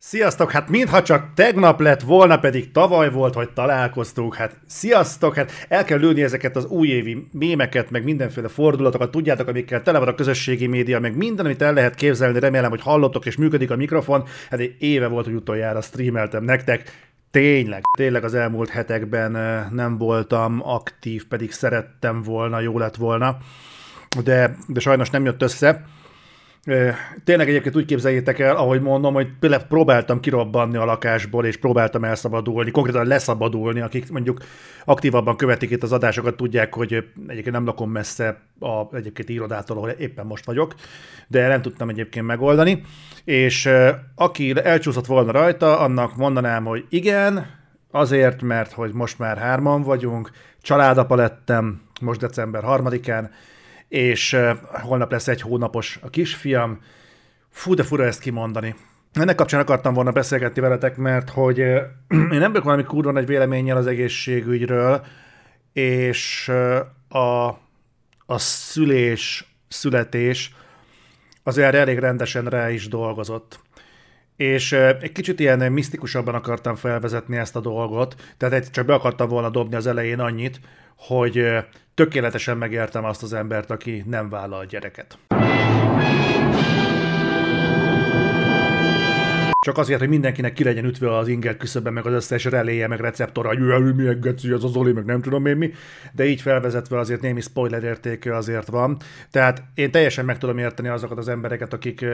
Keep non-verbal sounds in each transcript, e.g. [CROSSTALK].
Sziasztok, hát mintha csak tegnap lett volna, pedig tavaly volt, hogy találkoztunk. Hát sziasztok, hát el kell lőni ezeket az újévi mémeket, meg mindenféle fordulatokat, tudjátok, amikkel tele van a közösségi média, meg minden, amit el lehet képzelni, remélem, hogy hallottok és működik a mikrofon. Hát egy éve volt, hogy utoljára streameltem nektek. Tényleg, tényleg az elmúlt hetekben nem voltam aktív, pedig szerettem volna, jó lett volna, de, de sajnos nem jött össze. Tényleg egyébként úgy képzeljétek el, ahogy mondom, hogy próbáltam kirobbanni a lakásból, és próbáltam elszabadulni, konkrétan leszabadulni, akik mondjuk aktívabban követik itt az adásokat, tudják, hogy egyébként nem lakom messze a egyébként irodától, ahol éppen most vagyok, de nem tudtam egyébként megoldani, és aki elcsúszott volna rajta, annak mondanám, hogy igen, azért, mert hogy most már hárman vagyunk, családapa lettem, most december harmadikán, és holnap lesz egy hónapos a kisfiam. Fú, de fura ezt kimondani. Ennek kapcsán akartam volna beszélgetni veletek, mert hogy [CLEARS THROAT] én nem vagyok valami kurva nagy véleménnyel az egészségügyről, és a, a szülés, születés az erre elég rendesen rá is dolgozott. És egy kicsit ilyen misztikusabban akartam felvezetni ezt a dolgot, tehát csak be akartam volna dobni az elején annyit, hogy tökéletesen megértem azt az embert, aki nem vállal gyereket. Csak azért, hogy mindenkinek ki legyen ütve az inger küszöbben, meg az összes reléje, meg receptora, hogy milyen geci, az az Oli, meg nem tudom én mi, de így felvezetve azért némi spoiler értéke azért van. Tehát én teljesen meg tudom érteni azokat az embereket, akik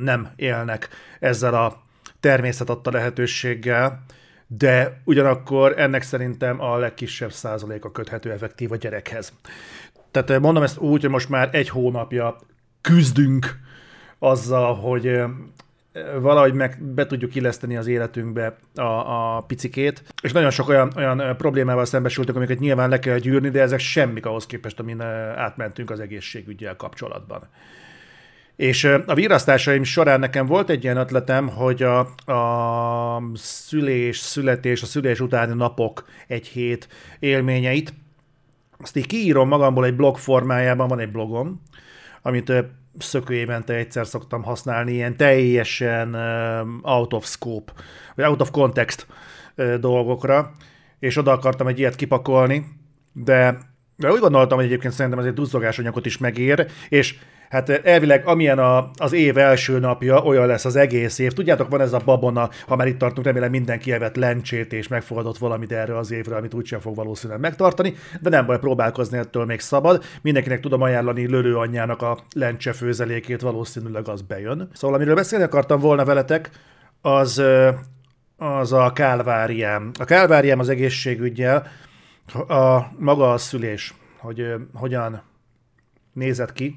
nem élnek ezzel a természet adta lehetőséggel, de ugyanakkor ennek szerintem a legkisebb százaléka köthető effektív a gyerekhez. Tehát eh, mondom ezt úgy, hogy most már egy hónapja küzdünk azzal, hogy eh, valahogy meg be tudjuk illeszteni az életünkbe a, a picikét, és nagyon sok olyan, olyan eh, problémával szembesültünk, amiket nyilván le kell gyűrni, de ezek semmik ahhoz képest, amin átmentünk az egészségügyel kapcsolatban. És a virasztásaim során nekem volt egy ilyen ötletem, hogy a, a szülés, születés, a szülés utáni napok egy hét élményeit, azt így kiírom magamból egy blog formájában, van egy blogom, amit szökő évente egyszer szoktam használni, ilyen teljesen out of scope, vagy out of context dolgokra, és oda akartam egy ilyet kipakolni, de, de úgy gondoltam, hogy egyébként szerintem ez egy duzzogásanyagot is megér, és Hát eh, elvileg amilyen a, az év első napja, olyan lesz az egész év. Tudjátok, van ez a babona, ha már itt tartunk, remélem mindenki evett lencsét és megfogadott valamit erre az évre, amit úgysem fog valószínűleg megtartani, de nem baj, próbálkozni ettől még szabad. Mindenkinek tudom ajánlani Lölő anyjának a lencse főzelékét, valószínűleg az bejön. Szóval amiről beszélni akartam volna veletek, az, eh, az a kálváriám. A kálváriám az egészségügyel, a maga a szülés, hogy eh, hogyan nézett ki,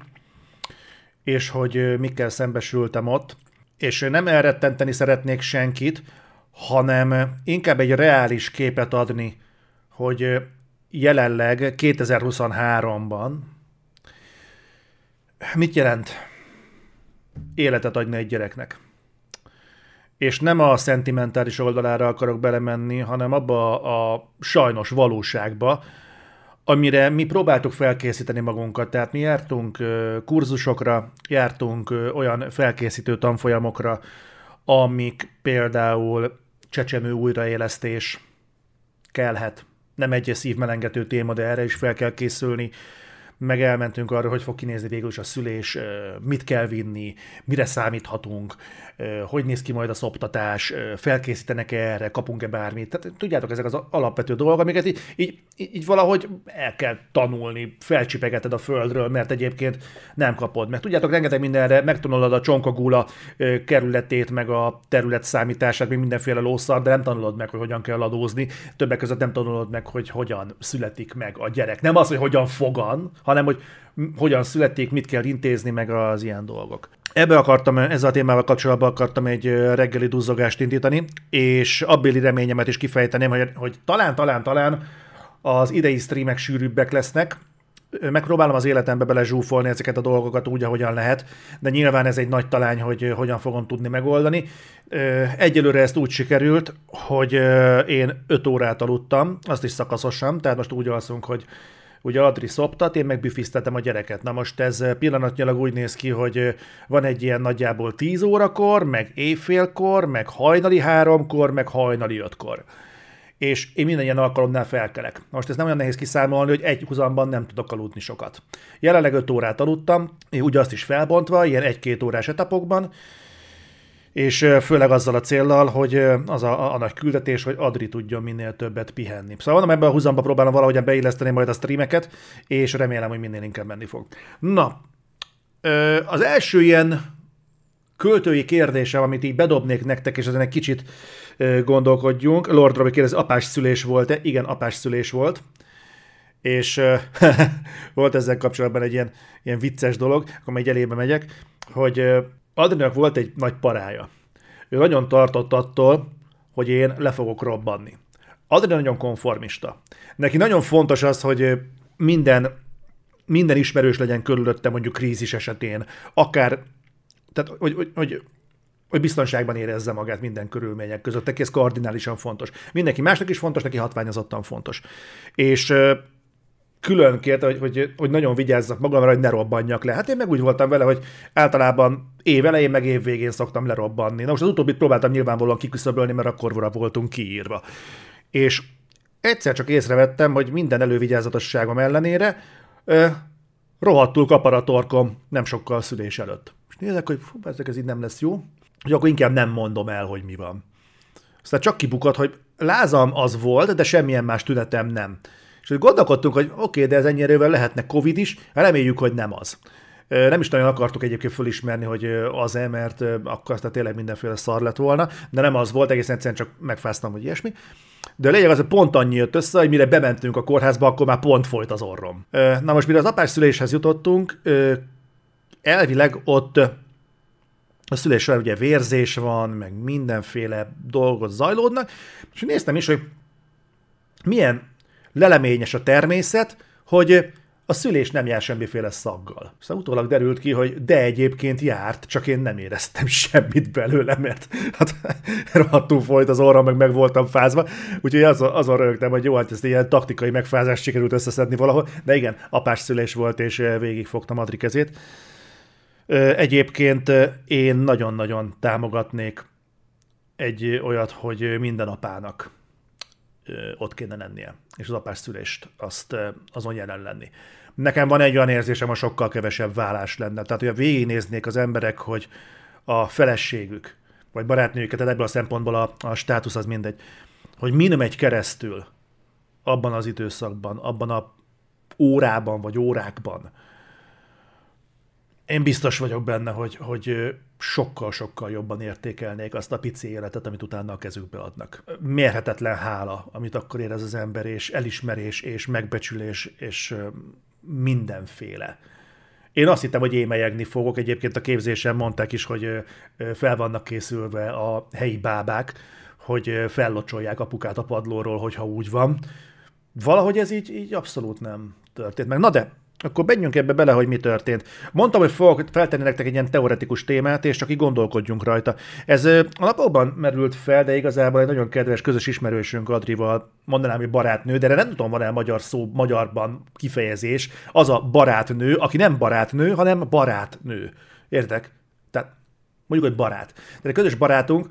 és hogy mikkel szembesültem ott, és nem elrettenteni szeretnék senkit, hanem inkább egy reális képet adni, hogy jelenleg 2023-ban mit jelent életet adni egy gyereknek. És nem a szentimentális oldalára akarok belemenni, hanem abba a sajnos valóságba, amire mi próbáltuk felkészíteni magunkat, tehát mi jártunk kurzusokra, jártunk olyan felkészítő tanfolyamokra, amik például csecsemő újraélesztés kellhet. Nem egy szívmelengető téma, de erre is fel kell készülni meg elmentünk arra, hogy fog kinézni végül is a szülés, mit kell vinni, mire számíthatunk, hogy néz ki majd a szoptatás, felkészítenek -e erre, kapunk-e bármit. Tehát tudjátok, ezek az alapvető dolgok, amiket így, így, így valahogy el kell tanulni, felcsipegeted a földről, mert egyébként nem kapod. Mert tudjátok, rengeteg mindenre megtanulod a csonkagula kerületét, meg a terület számítását, még mindenféle lószar, de nem tanulod meg, hogy hogyan kell adózni. Többek között nem tanulod meg, hogy hogyan születik meg a gyerek. Nem az, hogy hogyan fogan, hanem hogy hogyan születik, mit kell intézni, meg az ilyen dolgok. Ebbe akartam, ezzel a témával kapcsolatban akartam egy reggeli duzzogást indítani, és abbéli reményemet is kifejteném, hogy, hogy talán, talán, talán az idei streamek sűrűbbek lesznek, megpróbálom az életembe bele zsúfolni ezeket a dolgokat úgy, ahogyan lehet, de nyilván ez egy nagy talány, hogy hogyan fogom tudni megoldani. Egyelőre ezt úgy sikerült, hogy én 5 órát aludtam, azt is szakaszosan, tehát most úgy alszunk, hogy ugye Adri szoptat, én meg büfisztetem a gyereket. Na most ez pillanatnyilag úgy néz ki, hogy van egy ilyen nagyjából 10 órakor, meg éjfélkor, meg hajnali háromkor, meg hajnali ötkor és én minden ilyen alkalomnál felkelek. Most ez nem olyan nehéz kiszámolni, hogy egy húzamban nem tudok aludni sokat. Jelenleg 5 órát aludtam, úgy azt is felbontva, ilyen egy-két órás etapokban, és főleg azzal a céllal, hogy az a, a nagy küldetés, hogy Adri tudjon minél többet pihenni. Szóval mondom, ebben a húzamba próbálom valahogyan beilleszteni majd a streameket, és remélem, hogy minél inkább menni fog. Na, az első ilyen költői kérdésem, amit így bedobnék nektek, és ezen egy kicsit gondolkodjunk. Lord Robbie kérdezi, apás szülés volt-e? Igen, apás szülés volt. És [LAUGHS] volt ezzel kapcsolatban egy ilyen, ilyen vicces dolog, akkor egy elébe megyek, hogy Adrinak volt egy nagy parája. Ő nagyon tartott attól, hogy én le fogok robbanni. Adrian nagyon konformista. Neki nagyon fontos az, hogy minden, minden ismerős legyen körülötte mondjuk krízis esetén, akár, tehát hogy, hogy, hogy hogy biztonságban érezze magát minden körülmények között. Neki ez kardinálisan fontos. Mindenki másnak is fontos, neki hatványozottan fontos. És külön kérte, hogy, hogy, hogy nagyon vigyázzak magamra, hogy ne robbanjak le. Hát én meg úgy voltam vele, hogy általában év elején, meg év végén szoktam lerobbanni. Na most az utóbbit próbáltam nyilvánvalóan kiküszöbölni, mert akkor voltunk kiírva. És egyszer csak észrevettem, hogy minden elővigyázatosságom ellenére ö, rohadtul kaparatorkom nem sokkal a szülés előtt. És nézek, hogy fú, ezek ez így nem lesz jó, hogy akkor inkább nem mondom el, hogy mi van. Aztán csak kibukott, hogy lázam az volt, de semmilyen más tünetem nem. És gondolkodtunk, hogy oké, okay, de ez ennyire lehetne Covid is, reméljük, hogy nem az. Nem is nagyon akartuk egyébként fölismerni, hogy az-e, mert akkor aztán tényleg mindenféle szar lett volna, de nem az volt, egészen egyszerűen csak megfáztam, hogy ilyesmi. De a lényeg az, hogy pont annyi jött össze, hogy mire bementünk a kórházba, akkor már pont folyt az orrom. Na most, mire az apás szüléshez jutottunk, elvileg ott a szülésre ugye vérzés van, meg mindenféle dolgot zajlódnak, és néztem is, hogy milyen leleményes a természet, hogy a szülés nem jár semmiféle szaggal. Aztán utólag derült ki, hogy de egyébként járt, csak én nem éreztem [LAUGHS] semmit belőle, mert hát [LAUGHS] rohadtul folyt az orra, meg meg voltam fázva. Úgyhogy azon, azon rögtem, hogy jó, hát ezt ilyen taktikai megfázást sikerült összeszedni valahol, de igen, apás szülés volt, és végigfogtam Adri kezét. Egyébként én nagyon-nagyon támogatnék egy olyat, hogy minden apának ott kéne lennie, és az apás szülést azt azon jelen lenni. Nekem van egy olyan érzésem, hogy sokkal kevesebb vállás lenne. Tehát, hogy végignéznék az emberek, hogy a feleségük, vagy barátnőjüket, tehát ebből a szempontból a, a státusz az mindegy, hogy min megy keresztül abban az időszakban, abban a órában, vagy órákban, én biztos vagyok benne, hogy, hogy sokkal-sokkal jobban értékelnék azt a pici életet, amit utána a kezükbe adnak. Mérhetetlen hála, amit akkor érez az ember, és elismerés, és megbecsülés, és mindenféle. Én azt hittem, hogy émelyegni fogok. Egyébként a képzésen mondták is, hogy fel vannak készülve a helyi bábák, hogy fellocsolják apukát a padlóról, hogyha úgy van. Valahogy ez így, így abszolút nem történt meg. Na de, akkor menjünk ebbe bele, hogy mi történt. Mondtam, hogy fogok feltenni nektek egy ilyen teoretikus témát, és csak így gondolkodjunk rajta. Ez a napokban merült fel, de igazából egy nagyon kedves közös ismerősünk Adrival, mondanám, hogy barátnő, de nem tudom, van-e magyar szó magyarban kifejezés. Az a barátnő, aki nem barátnő, hanem barátnő. Értek? Tehát mondjuk, hogy barát. De egy közös barátunk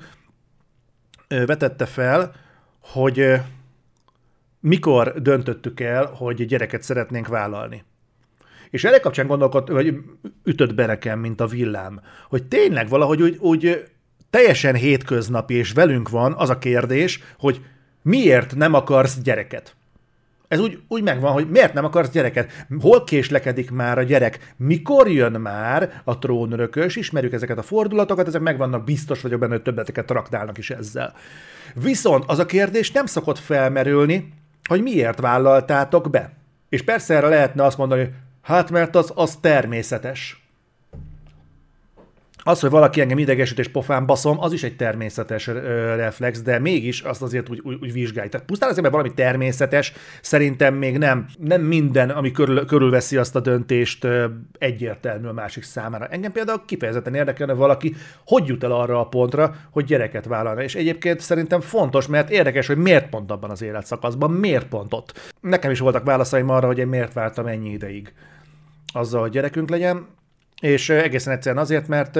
vetette fel, hogy mikor döntöttük el, hogy gyereket szeretnénk vállalni. És erre kapcsán gondolkod, vagy ütött be nekem, mint a villám, hogy tényleg valahogy úgy, úgy teljesen hétköznapi, és velünk van az a kérdés, hogy miért nem akarsz gyereket? Ez úgy, úgy megvan, hogy miért nem akarsz gyereket? Hol késlekedik már a gyerek? Mikor jön már a trónörökös? Ismerjük ezeket a fordulatokat, ezek megvannak, biztos vagyok benne, hogy többeteket traktálnak is ezzel. Viszont az a kérdés nem szokott felmerülni, hogy miért vállaltátok be. És persze erre lehetne azt mondani, hogy Hát mert az, az természetes. az, hogy valaki engem idegesít és pofán baszom, az is egy természetes ö, reflex, de mégis azt azért úgy, úgy, úgy vizsgálj. Tehát pusztán azért, mert valami természetes, szerintem még nem, nem minden, ami körül, körülveszi azt a döntést ö, egyértelmű a másik számára. Engem például kifejezetten érdekelne valaki, hogy jut el arra a pontra, hogy gyereket vállalna. És egyébként szerintem fontos, mert érdekes, hogy miért pont abban az életszakaszban, miért pont ott. Nekem is voltak válaszaim arra, hogy én miért vártam ennyi ideig azzal, hogy gyerekünk legyen és egészen egyszerűen azért, mert,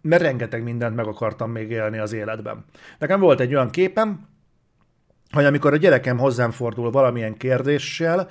mert rengeteg mindent meg akartam még élni az életben. Nekem volt egy olyan képem, hogy amikor a gyerekem hozzám fordul valamilyen kérdéssel,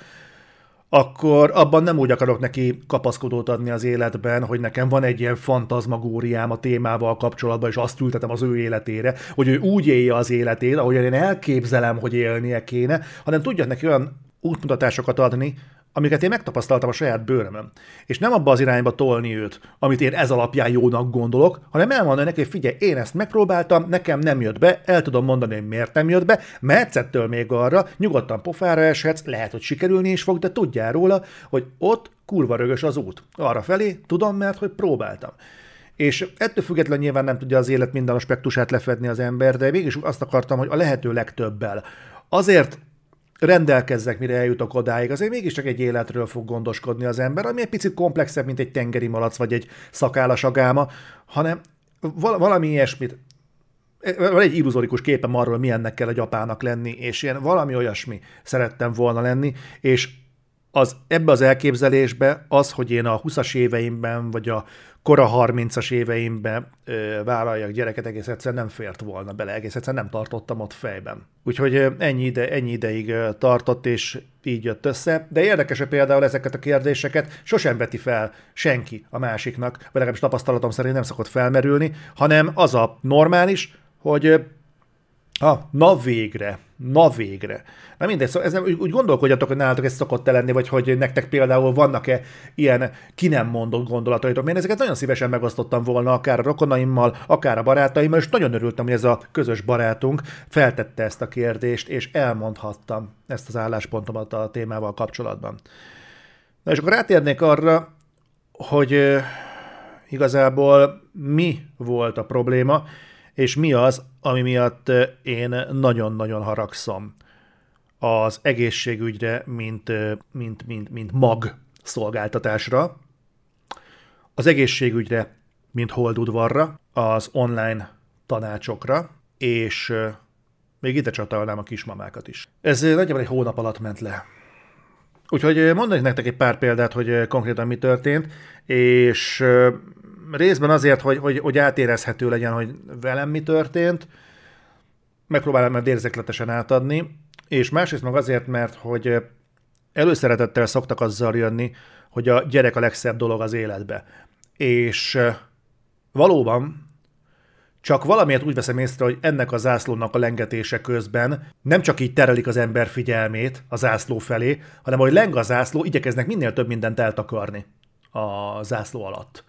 akkor abban nem úgy akarok neki kapaszkodót adni az életben, hogy nekem van egy ilyen fantazmagóriám a témával kapcsolatban, és azt ültetem az ő életére, hogy ő úgy élje az életét, ahogy én elképzelem, hogy élnie kéne, hanem tudjak neki olyan útmutatásokat adni, amiket én megtapasztaltam a saját bőrömön. És nem abba az irányba tolni őt, amit én ez alapján jónak gondolok, hanem elmondani neki, hogy figyelj, én ezt megpróbáltam, nekem nem jött be, el tudom mondani, hogy miért nem jött be, mehetsz még arra, nyugodtan pofára eshetsz, lehet, hogy sikerülni is fog, de tudjál róla, hogy ott kurva rögös az út. Arra felé tudom, mert hogy próbáltam. És ettől függetlenül nyilván nem tudja az élet minden aspektusát lefedni az ember, de mégis azt akartam, hogy a lehető legtöbbel. Azért rendelkezzek, mire eljutok odáig, azért mégiscsak egy életről fog gondoskodni az ember, ami egy picit komplexebb, mint egy tengeri malac vagy egy szakállas agáma, hanem valami ilyesmit, van egy illuzorikus képem arról, milyennek kell egy apának lenni, és ilyen valami olyasmi szerettem volna lenni, és az ebbe az elképzelésbe az, hogy én a 20-as éveimben, vagy a kora 30-as éveimben ö, vállaljak gyereket, egész egyszerűen nem fért volna bele, egész egyszerűen nem tartottam ott fejben. Úgyhogy ennyi, ide, ennyi ideig tartott, és így jött össze. De érdekes, például ezeket a kérdéseket sosem veti fel senki a másiknak, vagy legalábbis tapasztalatom szerint nem szokott felmerülni, hanem az a normális, hogy Ah, na végre, na végre. Na mindegy, szóval ezen úgy gondolkodjatok, hogy nálatok ez szokott lenni, vagy hogy nektek például vannak-e ilyen ki nem mondott gondolataitok. Én ezeket nagyon szívesen megosztottam volna, akár a rokonaimmal, akár a barátaimmal, és nagyon örültem, hogy ez a közös barátunk feltette ezt a kérdést, és elmondhattam ezt az álláspontomat a témával kapcsolatban. Na és akkor rátérnék arra, hogy igazából mi volt a probléma, és mi az, ami miatt én nagyon-nagyon haragszom az egészségügyre, mint, mint, mint, mint mag szolgáltatásra, az egészségügyre, mint holdudvarra, az online tanácsokra, és még ide csatolnám a kismamákat is. Ez nagyjából egy hónap alatt ment le. Úgyhogy mondanék nektek egy pár példát, hogy konkrétan mi történt, és részben azért, hogy, hogy, hogy átérezhető legyen, hogy velem mi történt, megpróbálom mert érzékletesen átadni, és másrészt meg azért, mert hogy előszeretettel szoktak azzal jönni, hogy a gyerek a legszebb dolog az életbe. És valóban csak valamiért úgy veszem észre, hogy ennek a zászlónak a lengetése közben nem csak így terelik az ember figyelmét a zászló felé, hanem hogy leng a zászló, igyekeznek minél több mindent eltakarni a zászló alatt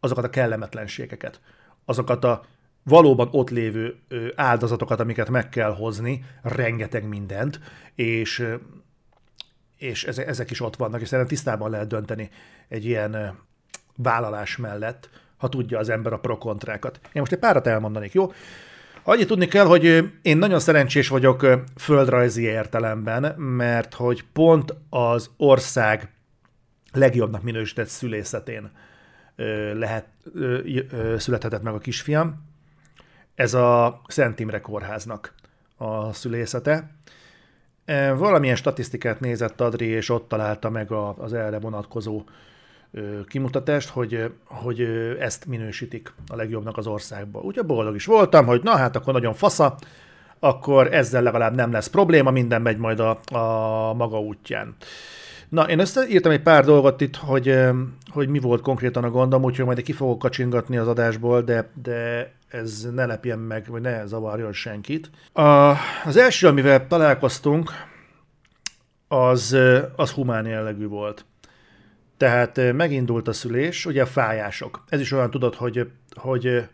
azokat a kellemetlenségeket, azokat a valóban ott lévő áldozatokat, amiket meg kell hozni, rengeteg mindent, és, és ezek is ott vannak, és szerintem tisztában lehet dönteni egy ilyen vállalás mellett, ha tudja az ember a prokontrákat. Én most egy párat elmondanék, jó? Annyit tudni kell, hogy én nagyon szerencsés vagyok földrajzi értelemben, mert hogy pont az ország legjobbnak minősített szülészetén lehet, születhetett meg a kisfiam. Ez a Szent Imre kórháznak a szülészete. Valamilyen statisztikát nézett Adri, és ott találta meg az erre vonatkozó kimutatást, hogy, hogy ezt minősítik a legjobbnak az országban. Úgyhogy boldog is voltam, hogy na hát akkor nagyon fasza, akkor ezzel legalább nem lesz probléma, minden megy majd a, a maga útján. Na, én összeírtam egy pár dolgot itt, hogy, hogy mi volt konkrétan a gondom, úgyhogy majd ki fogok kacsingatni az adásból, de, de ez ne lepjen meg, vagy ne zavarjon senkit. A, az első, amivel találkoztunk, az, az humán jellegű volt. Tehát megindult a szülés, ugye a fájások. Ez is olyan tudod, hogy, hogy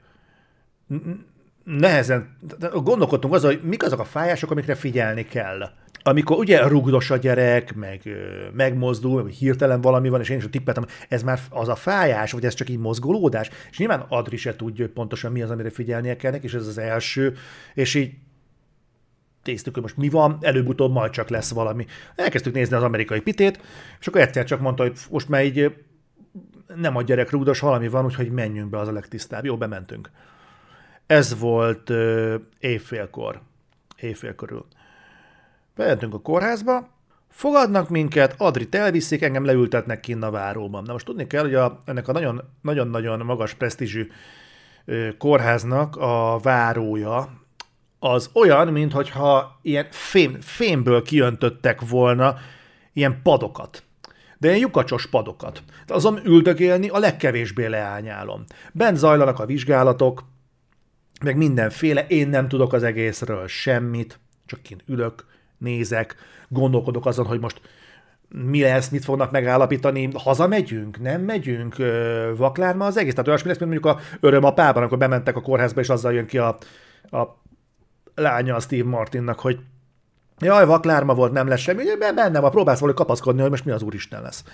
nehezen, gondolkodtunk azon, hogy mik azok a fájások, amikre figyelni kell. Amikor ugye rugdos a gyerek, meg megmozdul, vagy hirtelen valami van, és én is a tippeltem, ez már az a fájás, vagy ez csak így mozgolódás, és nyilván Adri se tudja, hogy pontosan mi az, amire figyelnie kell és ez az első, és így néztük, hogy most mi van, előbb-utóbb majd csak lesz valami. Elkezdtük nézni az amerikai pitét, és akkor egyszer csak mondta, hogy most már így nem a gyerek rúgdos, valami van, úgyhogy menjünk be, az a legtisztább. Jó, bementünk. Ez volt uh, éjfélkor. Éjfél körül. Bementünk a kórházba, fogadnak minket, Adrit elviszik, engem leültetnek kinn a váróban. Na most tudni kell, hogy a, ennek a nagyon-nagyon magas presztízsű kórháznak a várója az olyan, mintha ilyen fém, fémből kiöntöttek volna ilyen padokat. De ilyen lyukacsos padokat. Azon üldögélni a legkevésbé leányálom. Bent zajlanak a vizsgálatok, meg mindenféle, én nem tudok az egészről semmit, csak kint ülök, nézek, gondolkodok azon, hogy most mi lesz, mit fognak megállapítani, hazamegyünk, nem megyünk, vaklárma az egész. Tehát olyasmi lesz, mint mondjuk a öröm apában, amikor bementek a kórházba, és azzal jön ki a, a lánya a Steve Martinnak, hogy jaj, vaklárma volt, nem lesz semmi, benne van, próbálsz valahogy kapaszkodni, hogy most mi az úristen lesz.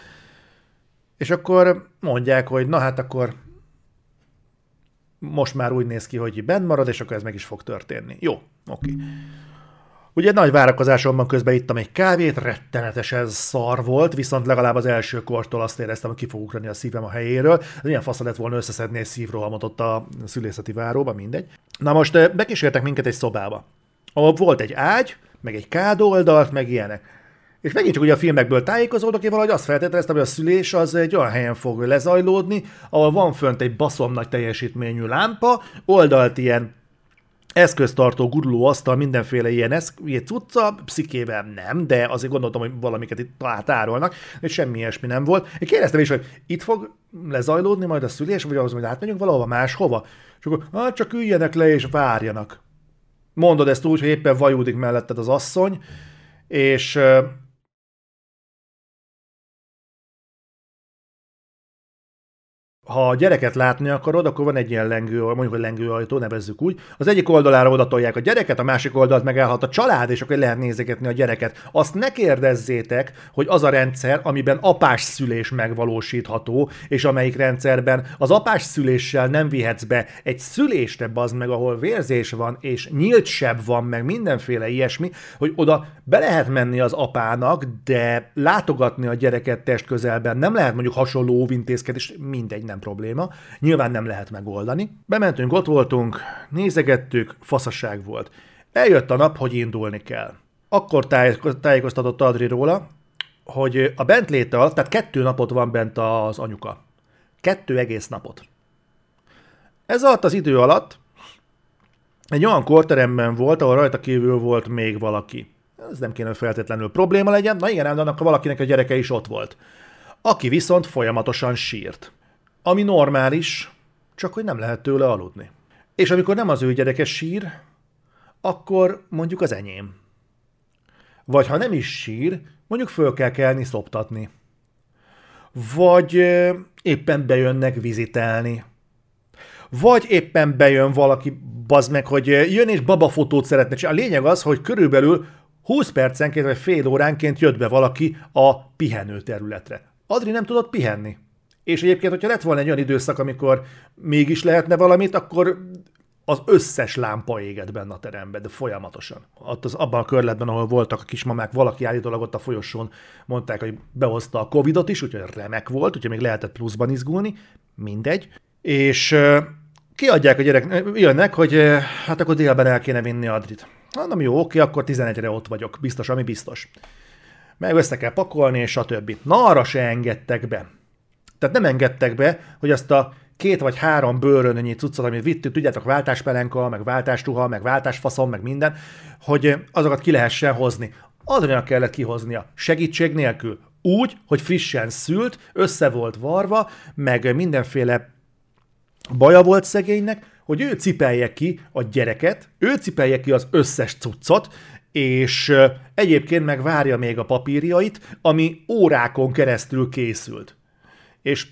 És akkor mondják, hogy na hát akkor most már úgy néz ki, hogy benn marad, és akkor ez meg is fog történni. Jó, oké. Okay. Ugye nagy várakozásomban közben ittam egy kávét, rettenetesen szar volt, viszont legalább az első kortól azt éreztem, hogy ki fog ugrani a szívem a helyéről. Ez milyen fasz lett volna összeszedni egy szívrohamot ott a szülészeti váróba, mindegy. Na most bekísértek minket egy szobába, ahol volt egy ágy, meg egy kádoldalt, meg ilyenek. És megint csak ugye a filmekből tájékozódok, én valahogy azt feltételeztem, hogy a szülés az egy olyan helyen fog lezajlódni, ahol van fönt egy baszom nagy teljesítményű lámpa, oldalt ilyen eszköztartó, guruló asztal, mindenféle ilyen, eszk, ilyen cucca, pszikével nem, de azért gondoltam, hogy valamiket itt tárolnak, és semmi ilyesmi nem volt. Én kérdeztem is, hogy itt fog lezajlódni majd a szülés, vagy ahhoz majd átmegyünk valahova máshova? És akkor, ah, csak üljenek le és várjanak. Mondod ezt úgy, hogy éppen vajúdik melletted az asszony, és ha a gyereket látni akarod, akkor van egy ilyen lengő, mondjuk egy lengőajtó, nevezzük úgy. Az egyik oldalára oda tolják a gyereket, a másik oldalt megállhat a család, és akkor lehet nézegetni a gyereket. Azt ne kérdezzétek, hogy az a rendszer, amiben apás szülés megvalósítható, és amelyik rendszerben az apás szüléssel nem vihetsz be egy szülésre, az meg, ahol vérzés van, és nyílt seb van, meg mindenféle ilyesmi, hogy oda be lehet menni az apának, de látogatni a gyereket test közelben nem lehet mondjuk hasonló óvintézkedés, mindegy, nem probléma. Nyilván nem lehet megoldani. Bementünk, ott voltunk, nézegettük, faszaság volt. Eljött a nap, hogy indulni kell. Akkor tájékoztatott Adri róla, hogy a bent léte alatt, tehát kettő napot van bent az anyuka. Kettő egész napot. Ez alatt az idő alatt egy olyan korteremben volt, ahol rajta kívül volt még valaki. Ez nem kéne feltétlenül probléma legyen. Na igen, annak valakinek a gyereke is ott volt. Aki viszont folyamatosan sírt. Ami normális, csak hogy nem lehet tőle aludni. És amikor nem az ő gyereke sír, akkor mondjuk az enyém. Vagy ha nem is sír, mondjuk föl kell kelni szoptatni. Vagy éppen bejönnek vizitelni. Vagy éppen bejön valaki, bazd meg, hogy jön és babafotót szeretne csinálni. A lényeg az, hogy körülbelül 20 percenként vagy fél óránként jött be valaki a pihenő területre. Adri nem tudott pihenni. És egyébként, hogyha lett volna egy olyan időszak, amikor mégis lehetne valamit, akkor az összes lámpa égett benne a teremben, de folyamatosan. Ott az, abban a körletben, ahol voltak a kismamák, valaki állítólag ott a folyosón mondták, hogy behozta a Covidot is, úgyhogy remek volt, úgyhogy még lehetett pluszban izgulni, mindegy. És kiadják a gyerek, jönnek, hogy hát akkor délben el kéne vinni Adrit. Mondom, jó, oké, akkor 11-re ott vagyok, biztos, ami biztos. Meg össze kell pakolni, és a többi. Na, arra se engedtek be. Tehát nem engedtek be, hogy azt a két vagy három bőrönönyi cuccot, amit vittük, tudjátok, váltáspelenka, meg váltástuha, meg váltásfaszom, meg minden, hogy azokat ki lehessen hozni. Adriának kellett kihoznia, segítség nélkül. Úgy, hogy frissen szült, össze volt varva, meg mindenféle baja volt szegénynek, hogy ő cipelje ki a gyereket, ő cipelje ki az összes cuccot, és egyébként meg várja még a papírjait, ami órákon keresztül készült és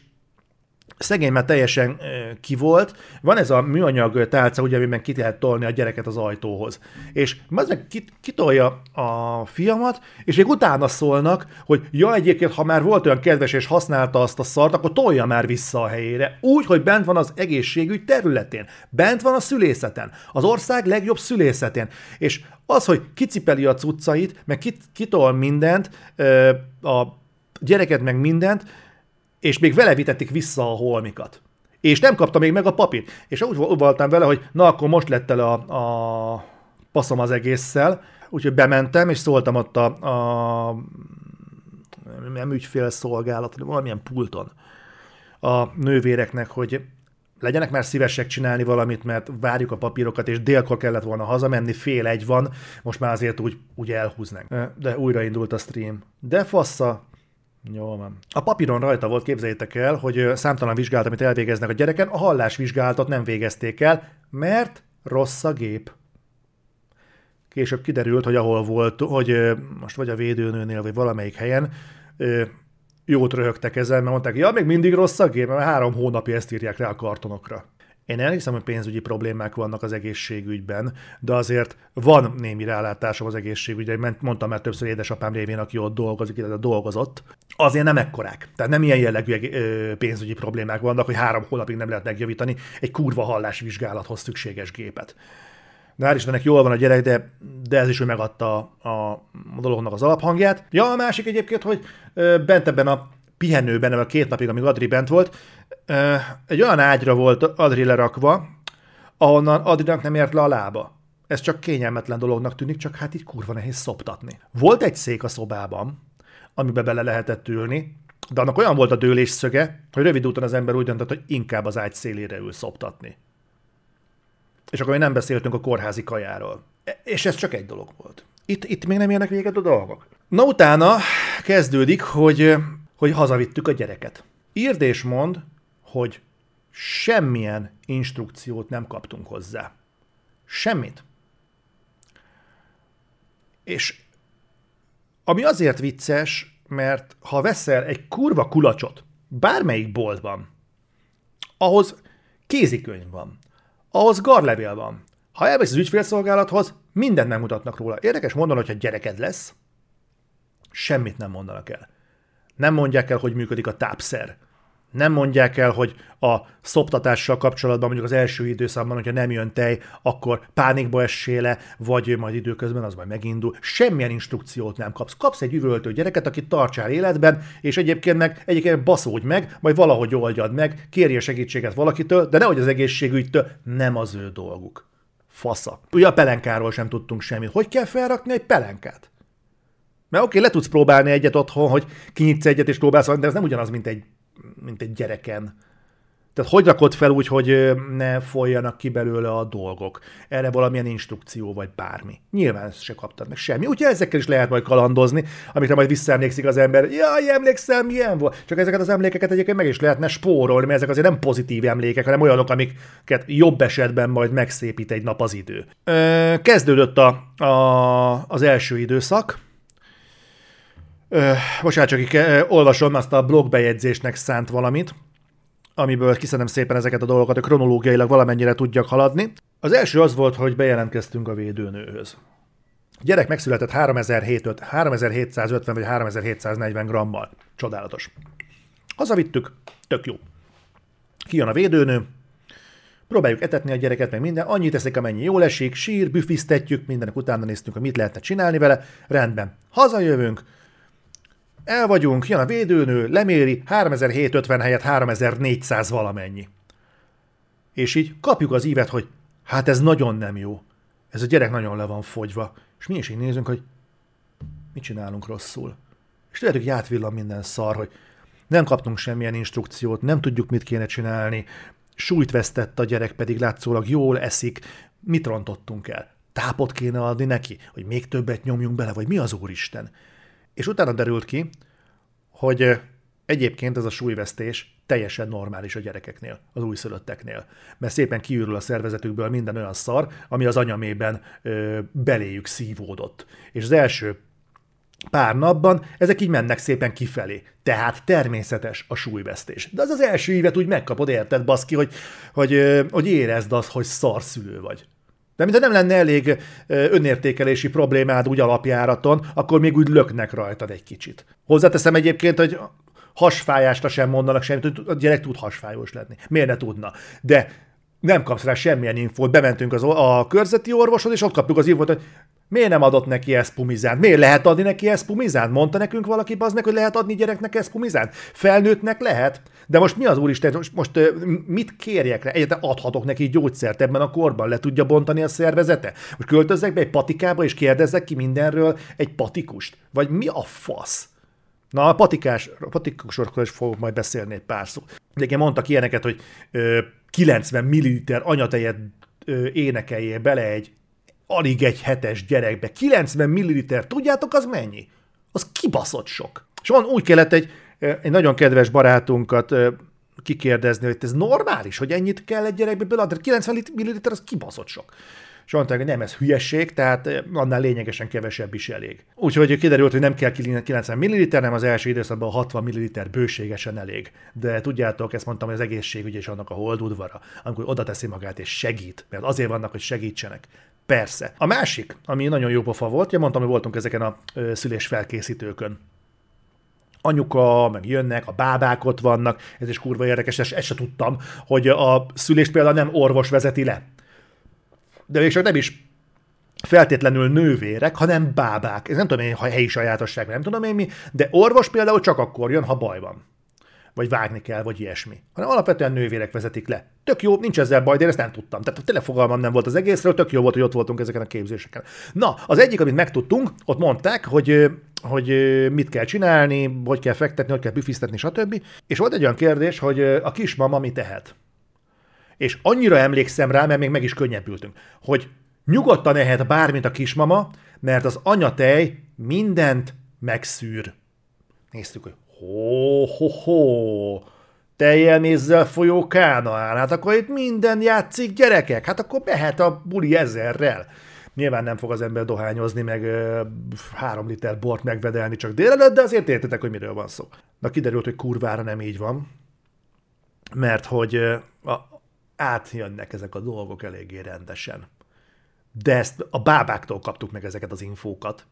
szegény már teljesen ki volt. Van ez a műanyag tálca, ugye, amiben ki lehet tolni a gyereket az ajtóhoz. És az meg kitolja a fiamat, és még utána szólnak, hogy ja, egyébként, ha már volt olyan kedves és használta azt a szart, akkor tolja már vissza a helyére. Úgy, hogy bent van az egészségügy területén. Bent van a szülészeten. Az ország legjobb szülészetén. És az, hogy kicipeli a cuccait, meg kitol mindent, a gyereket meg mindent, és még vele vitették vissza a holmikat. És nem kapta még meg a papírt. És úgy voltam vele, hogy na akkor most lett el a, a paszom az egésszel, úgyhogy bementem, és szóltam ott a, a nem ügyfélszolgálat, hanem valamilyen pulton a nővéreknek, hogy legyenek már szívesek csinálni valamit, mert várjuk a papírokat, és délkor kellett volna hazamenni, fél egy van, most már azért úgy, úgy elhúznánk. De újraindult a stream. De fassa, jó van. A papíron rajta volt, képzeljétek el, hogy számtalan vizsgálat, amit elvégeznek a gyereken, a hallásvizsgálatot nem végezték el, mert rossz a gép. Később kiderült, hogy ahol volt, hogy most vagy a védőnőnél, vagy valamelyik helyen, jót röhögtek ezzel, mert mondták, ja, még mindig rossz a gép, mert három hónapja ezt írják rá a kartonokra. Én elhiszem, hogy pénzügyi problémák vannak az egészségügyben, de azért van némi rálátásom az egészségügyre. Mondtam már többször édesapám révén, aki ott dolgozik, illetve dolgozott. Azért nem ekkorák. Tehát nem ilyen jellegű pénzügyi problémák vannak, hogy három hónapig nem lehet megjavítani egy kurva hallásvizsgálathoz szükséges gépet. De hál' Istennek jól van a gyerek, de, de ez is, hogy megadta a, a dolognak az alaphangját. Ja, a másik egyébként, hogy bent ebben a pihenőben, a két napig, amíg Adri bent volt, egy olyan ágyra volt Adri lerakva, ahonnan Adrinak nem ért le a lába. Ez csak kényelmetlen dolognak tűnik, csak hát így kurva nehéz szoptatni. Volt egy szék a szobában, amiben bele lehetett ülni, de annak olyan volt a dőlés szöge, hogy rövid úton az ember úgy döntött, hogy inkább az ágy szélére ül szoptatni. És akkor még nem beszéltünk a kórházi kajáról. E, és ez csak egy dolog volt. Itt, itt még nem érnek véget a dolgok. Na utána kezdődik, hogy, hogy hazavittük a gyereket. Írd és mond, hogy semmilyen instrukciót nem kaptunk hozzá. Semmit. És ami azért vicces, mert ha veszel egy kurva kulacsot bármelyik boltban, ahhoz kézikönyv van, ahhoz garlevél van. Ha elvesz az ügyfélszolgálathoz, mindent megmutatnak róla. Érdekes mondani, hogyha gyereked lesz, semmit nem mondanak el. Nem mondják el, hogy működik a tápszer nem mondják el, hogy a szoptatással kapcsolatban mondjuk az első időszakban, hogyha nem jön tej, akkor pánikba essél le, vagy majd időközben az majd megindul. Semmilyen instrukciót nem kapsz. Kapsz egy üvöltő gyereket, akit tartsál életben, és egyébként meg egyébként baszódj meg, majd valahogy oldjad meg, kérje segítséget valakitől, de nehogy az egészségügytől, nem az ő dolguk. Fasza. Ugye a pelenkáról sem tudtunk semmit. Hogy kell felrakni egy pelenkát? Mert oké, okay, le tudsz próbálni egyet otthon, hogy kinyitsz egyet és próbálsz, de ez nem ugyanaz, mint egy mint egy gyereken. Tehát hogy rakod fel úgy, hogy ne folyjanak ki belőle a dolgok? Erre valamilyen instrukció, vagy bármi. Nyilván ezt se kaptad meg semmi. Úgyhogy ezekkel is lehet majd kalandozni, amikre majd visszaemlékszik az ember. Jaj, emlékszem, milyen volt. Csak ezeket az emlékeket egyébként meg is lehetne spórolni, mert ezek azért nem pozitív emlékek, hanem olyanok, amiket jobb esetben majd megszépít egy nap az idő. Kezdődött a, a, az első időszak, Ö, bocsánat, csak olvasom azt a blogbejegyzésnek szánt valamit, amiből kiszedem szépen ezeket a dolgokat, hogy kronológiailag valamennyire tudjak haladni. Az első az volt, hogy bejelentkeztünk a védőnőhöz. A gyerek megszületett 3750 vagy 3740 grammal. Csodálatos. Hazavittük, tök jó. Kijön a védőnő, próbáljuk etetni a gyereket, meg minden, annyit eszik, amennyi jól esik, sír, büfisztetjük, mindenek utána néztünk, hogy mit lehetne csinálni vele, rendben. Hazajövünk, el vagyunk, jön a védőnő, leméri, 3750 helyett 3400 valamennyi. És így kapjuk az ívet, hogy hát ez nagyon nem jó. Ez a gyerek nagyon le van fogyva. És mi is így nézünk, hogy mit csinálunk rosszul. És tudjátok, hogy átvillan minden szar, hogy nem kaptunk semmilyen instrukciót, nem tudjuk, mit kéne csinálni, súlyt vesztett a gyerek, pedig látszólag jól eszik, mit rontottunk el? Tápot kéne adni neki, hogy még többet nyomjunk bele, vagy mi az Úristen? És utána derült ki, hogy egyébként ez a súlyvesztés teljesen normális a gyerekeknél, az újszülötteknél. Mert szépen kiürül a szervezetükből minden olyan szar, ami az anyamében ö, beléjük szívódott. És az első pár napban, ezek így mennek szépen kifelé. Tehát természetes a súlyvesztés. De az az első évet úgy megkapod, érted, baszki, hogy, hogy, hogy érezd azt, hogy szarszülő vagy. De mintha nem lenne elég önértékelési problémád úgy alapjáraton, akkor még úgy löknek rajtad egy kicsit. Hozzáteszem egyébként, hogy hasfájásra sem mondanak semmit, hogy a gyerek tud hasfájós lenni. Miért ne tudna? De nem kapsz rá semmilyen infót. Bementünk az, a körzeti orvoshoz, és ott kapjuk az infót, hogy miért nem adott neki eszpumizánt? Miért lehet adni neki eszpumizánt? Mondta nekünk valaki az meg, hogy lehet adni gyereknek eszpumizánt? Felnőttnek lehet? De most mi az úristen, most, most mit kérjek rá? Egyáltalán adhatok neki gyógyszert ebben a korban, le tudja bontani a szervezete? Most költözzek be egy patikába, és kérdezzek ki mindenről egy patikust? Vagy mi a fasz? Na, a patikás, patikusokról is fogok majd beszélni egy pár szó. Egyébként mondtak ilyeneket, hogy ö, 90 ml anyatejet énekeljél bele egy alig egy hetes gyerekbe. 90 ml, tudjátok, az mennyi? Az kibaszott sok. És van úgy kellett egy, egy nagyon kedves barátunkat kikérdezni, hogy ez normális, hogy ennyit kell egy gyerekbe beleadni. 90 ml az kibaszott sok és mondták, hogy nem, ez hülyesség, tehát eh, annál lényegesen kevesebb is elég. Úgyhogy kiderült, hogy nem kell 90 ml, nem az első időszakban 60 ml bőségesen elég. De tudjátok, ezt mondtam, hogy az egészségügy és annak a holdudvara, amikor oda teszi magát és segít, mert azért vannak, hogy segítsenek. Persze. A másik, ami nagyon jó pofa volt, ja mondtam, hogy voltunk ezeken a szülés felkészítőkön anyuka, meg jönnek, a bábák ott vannak, ez is kurva érdekes, ezt, ezt se tudtam, hogy a szülést például nem orvos vezeti le, de még csak nem is feltétlenül nővérek, hanem bábák. Ez nem tudom én, ha helyi sajátosság, nem tudom én mi, de orvos például csak akkor jön, ha baj van. Vagy vágni kell, vagy ilyesmi. Hanem alapvetően nővérek vezetik le. Tök jó, nincs ezzel baj, de én ezt nem tudtam. Tehát tényleg fogalmam nem volt az egészről, tök jó volt, hogy ott voltunk ezeken a képzéseken. Na, az egyik, amit megtudtunk, ott mondták, hogy hogy mit kell csinálni, hogy kell fektetni, hogy kell büfisztetni, stb. És volt egy olyan kérdés, hogy a kismama mit tehet és annyira emlékszem rá, mert még meg is könnyebbültünk, hogy nyugodtan ehet bármit a kismama, mert az anyatej mindent megszűr. Néztük, hogy ho-ho-ho, tejjel mézzel folyó kánaán, hát akkor itt minden játszik gyerekek, hát akkor mehet a buli ezerrel. Nyilván nem fog az ember dohányozni, meg ö, három liter bort megvedelni csak délelőtt, de azért értetek, hogy miről van szó. Na kiderült, hogy kurvára nem így van, mert hogy a, átjönnek ezek a dolgok eléggé rendesen. De ezt a bábáktól kaptuk meg ezeket az infókat,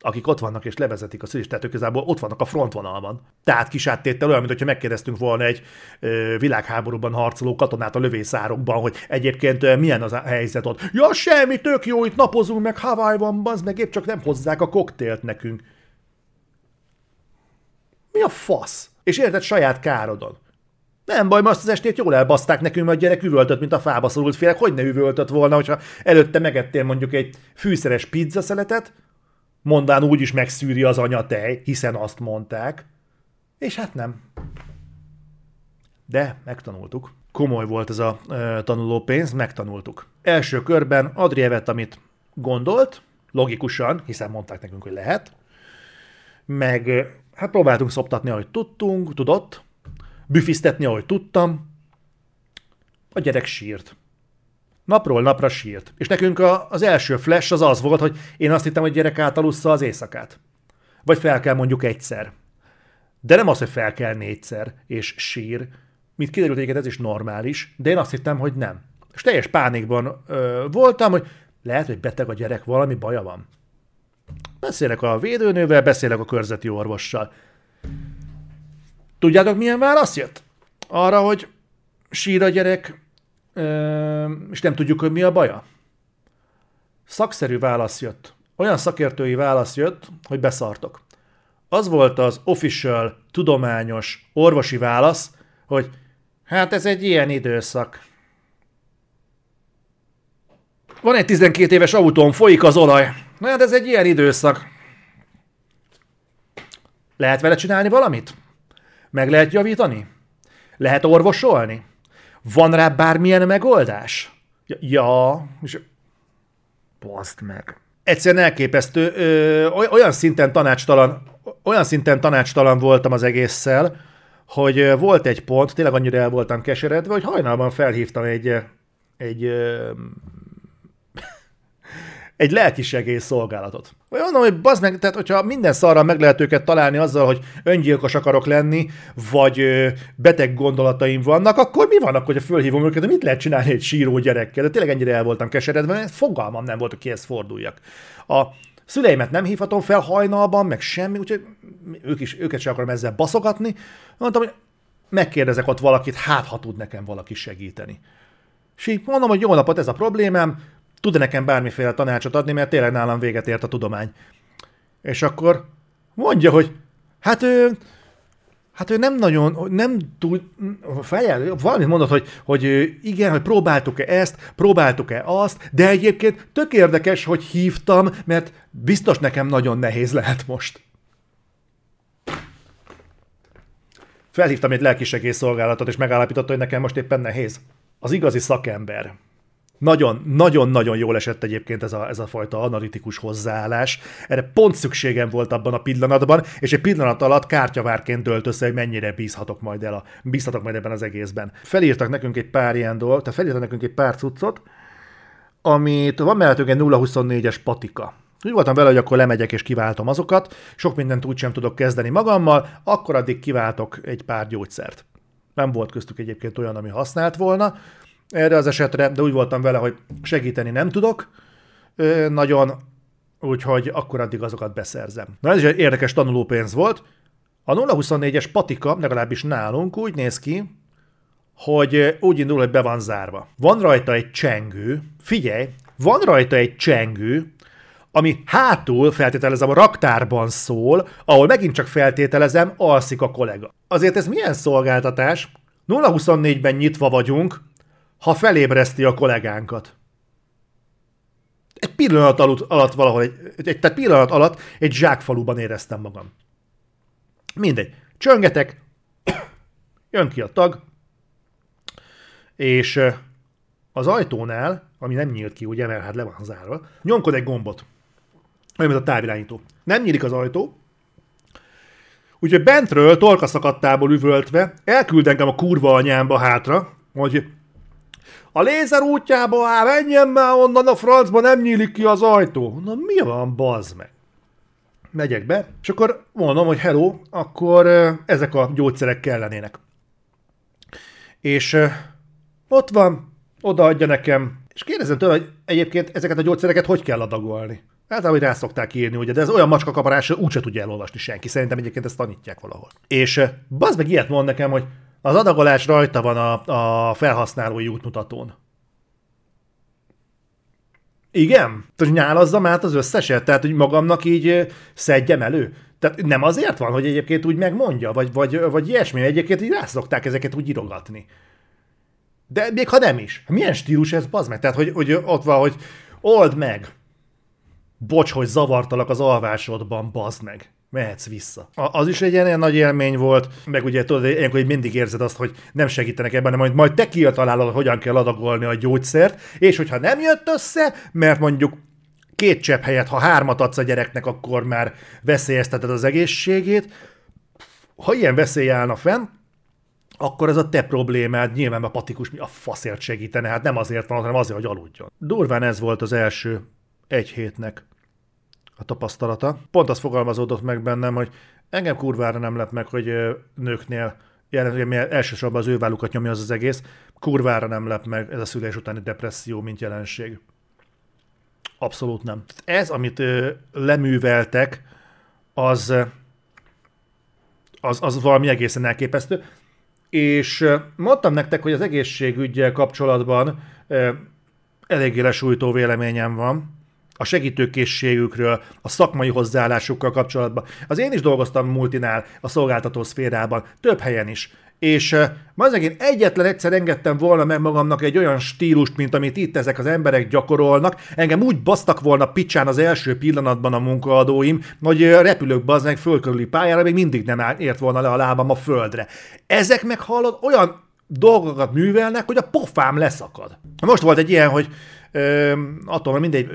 akik ott vannak és levezetik a szülést, tehát ők igazából ott vannak a frontvonalban. Tehát kis áttéttel olyan, mintha megkérdeztünk volna egy ö, világháborúban harcoló katonát a lövészárokban, hogy egyébként ö, milyen az a helyzet ott. Ja, semmi, tök jó, itt napozunk, meg Hawaii-ban, bazd meg, épp csak nem hozzák a koktélt nekünk. Mi a fasz? És érted saját károdon. Nem baj, azt az estét jól elbaszták nekünk, mert a gyerek üvöltött, mint a fába szorult félek. Hogy ne üvöltött volna, hogyha előtte megettél mondjuk egy fűszeres pizza szeletet, mondván úgy is megszűri az anyatej, hiszen azt mondták. És hát nem. De megtanultuk. Komoly volt ez a e, tanulópénz, megtanultuk. Első körben Adri evett, amit gondolt, logikusan, hiszen mondták nekünk, hogy lehet. Meg hát próbáltunk szoptatni, ahogy tudtunk, tudott, büfisztetni, ahogy tudtam. A gyerek sírt. Napról napra sírt. És nekünk a, az első flash az az volt, hogy én azt hittem, hogy gyerek átalussza az éjszakát. Vagy fel kell mondjuk egyszer. De nem az, hogy fel kell négyszer, és sír. Mint kiderült egyébként, ez is normális, de én azt hittem, hogy nem. És teljes pánikban ö, voltam, hogy lehet, hogy beteg a gyerek, valami baja van. Beszélek a védőnővel, beszélek a körzeti orvossal. Tudjátok, milyen válasz jött? Arra, hogy sír a gyerek, és nem tudjuk, hogy mi a baja? Szakszerű válasz jött. Olyan szakértői válasz jött, hogy beszartok. Az volt az official, tudományos, orvosi válasz, hogy hát ez egy ilyen időszak. Van egy 12 éves autón, folyik az olaj. Na hát ez egy ilyen időszak. Lehet vele csinálni valamit? Meg lehet javítani? Lehet orvosolni? Van rá bármilyen megoldás? Ja, és... Baszd meg. Egyszerűen elképesztő. Ö, olyan szinten tanácstalan, olyan szinten tanácstalan voltam az egésszel, hogy volt egy pont, tényleg annyira el voltam keseredve, hogy hajnalban felhívtam egy, egy [LAUGHS] egy lelkisegély szolgálatot. Vagy mondom, hogy bazd meg, tehát hogyha minden szarral meg lehet őket találni azzal, hogy öngyilkos akarok lenni, vagy ö, beteg gondolataim vannak, akkor mi van akkor, hogy fölhívom őket, hogy mit lehet csinálni egy síró gyerekkel? De tényleg ennyire el voltam keseredve, mert fogalmam nem volt, hogy kihez forduljak. A szüleimet nem hívhatom fel hajnalban, meg semmi, úgyhogy ők is, őket sem akarom ezzel baszogatni. Mondtam, hogy megkérdezek ott valakit, hát ha tud nekem valaki segíteni. És így mondom, hogy jó napot, ez a problémám, tud-e nekem bármiféle tanácsot adni, mert tényleg nálam véget ért a tudomány. És akkor mondja, hogy hát ő, hát ő nem nagyon, nem tud, feljel, valamit mondott, hogy, hogy igen, hogy próbáltuk-e ezt, próbáltuk-e azt, de egyébként tök érdekes, hogy hívtam, mert biztos nekem nagyon nehéz lehet most. Felhívtam egy lelkisegélyszolgálatot, és megállapította, hogy nekem most éppen nehéz. Az igazi szakember. Nagyon, nagyon-nagyon jól esett egyébként ez a, ez a fajta analitikus hozzáállás. Erre pont szükségem volt abban a pillanatban, és egy pillanat alatt kártyavárként dölt össze, hogy mennyire bízhatok majd el a, bízhatok majd ebben az egészben. Felírtak nekünk egy pár ilyen dolgot, tehát felírtak nekünk egy pár cuccot, amit van mellettünk egy 0-24-es patika. Úgy voltam vele, hogy akkor lemegyek és kiváltom azokat, sok mindent úgy sem tudok kezdeni magammal, akkor addig kiváltok egy pár gyógyszert. Nem volt köztük egyébként olyan, ami használt volna erre az esetre, de úgy voltam vele, hogy segíteni nem tudok nagyon, úgyhogy akkor addig azokat beszerzem. Na ez is egy érdekes tanulópénz volt. A 024-es patika, legalábbis nálunk úgy néz ki, hogy úgy indul, hogy be van zárva. Van rajta egy csengő, figyelj, van rajta egy csengő, ami hátul, feltételezem, a raktárban szól, ahol megint csak feltételezem, alszik a kollega. Azért ez milyen szolgáltatás? 0-24-ben nyitva vagyunk, ha felébreszti a kollégánkat. Egy pillanat alatt, alatt valahol, egy, egy, tehát pillanat alatt egy zsákfaluban éreztem magam. Mindegy. Csöngetek, [COUGHS] jön ki a tag, és az ajtónál, ami nem nyílt ki, ugye, mert hát le van zárva, nyomkod egy gombot. Olyan, mint a távirányító. Nem nyílik az ajtó, úgyhogy bentről, torkaszakadtából üvöltve, elküld engem a kurva anyámba hátra, hogy a lézer útjába áll, menjen már onnan a francba, nem nyílik ki az ajtó. Na mi van, bazd meg? Megyek be, és akkor mondom, hogy hello, akkor ezek a gyógyszerek kellenének. És ott van, odaadja nekem, és kérdezem tőle, hogy egyébként ezeket a gyógyszereket hogy kell adagolni. Általában rá szokták írni, ugye, de ez olyan macska kaparás, úgyse tudja elolvasni senki. Szerintem egyébként ezt tanítják valahol. És bazd meg ilyet mond nekem, hogy az adagolás rajta van a, a felhasználói útmutatón. Igen? Tehát nyálazzam át az összeset? Tehát, hogy magamnak így szedjem elő? Tehát nem azért van, hogy egyébként úgy megmondja, vagy, vagy, vagy ilyesmi, egyébként így rászokták ezeket úgy írogatni. De még ha nem is. Milyen stílus ez, bazd meg? Tehát, hogy, hogy ott van, hogy old meg. Bocs, hogy zavartalak az alvásodban, bazd meg mehetsz vissza. Az is egy ilyen nagy élmény volt, meg ugye tudod, ilyenkor mindig érzed azt, hogy nem segítenek ebben, majd, majd te kitalálod, hogyan kell adagolni a gyógyszert, és hogyha nem jött össze, mert mondjuk két csepp helyett, ha hármat adsz a gyereknek, akkor már veszélyezteted az egészségét. Ha ilyen veszély állna fenn, akkor ez a te problémád, nyilván a patikus mi a faszért segítene, hát nem azért van, hanem azért, hogy aludjon. Durván ez volt az első egy hétnek a tapasztalata. Pont az fogalmazódott meg bennem, hogy engem kurvára nem lep meg, hogy nőknél jelen, elsősorban az ő nyomja az az egész, kurvára nem lep meg ez a szülés utáni depresszió, mint jelenség. Abszolút nem. Ez, amit ö, leműveltek, az, az, az valami egészen elképesztő. És mondtam nektek, hogy az egészségügyel kapcsolatban ö, eléggé lesújtó véleményem van, a segítőkészségükről, a szakmai hozzáállásukkal kapcsolatban. Az én is dolgoztam multinál, a szolgáltató szférában, több helyen is. És uh, én egyetlen egyszer engedtem volna meg magamnak egy olyan stílust, mint amit itt ezek az emberek gyakorolnak. Engem úgy basztak volna picsán az első pillanatban a munkaadóim, hogy repülők bazdmeg fölkörüli pályára, még mindig nem ért volna le a lábam a földre. Ezek meg hallod, olyan dolgokat művelnek, hogy a pofám leszakad. Most volt egy ilyen, hogy attól, mindegy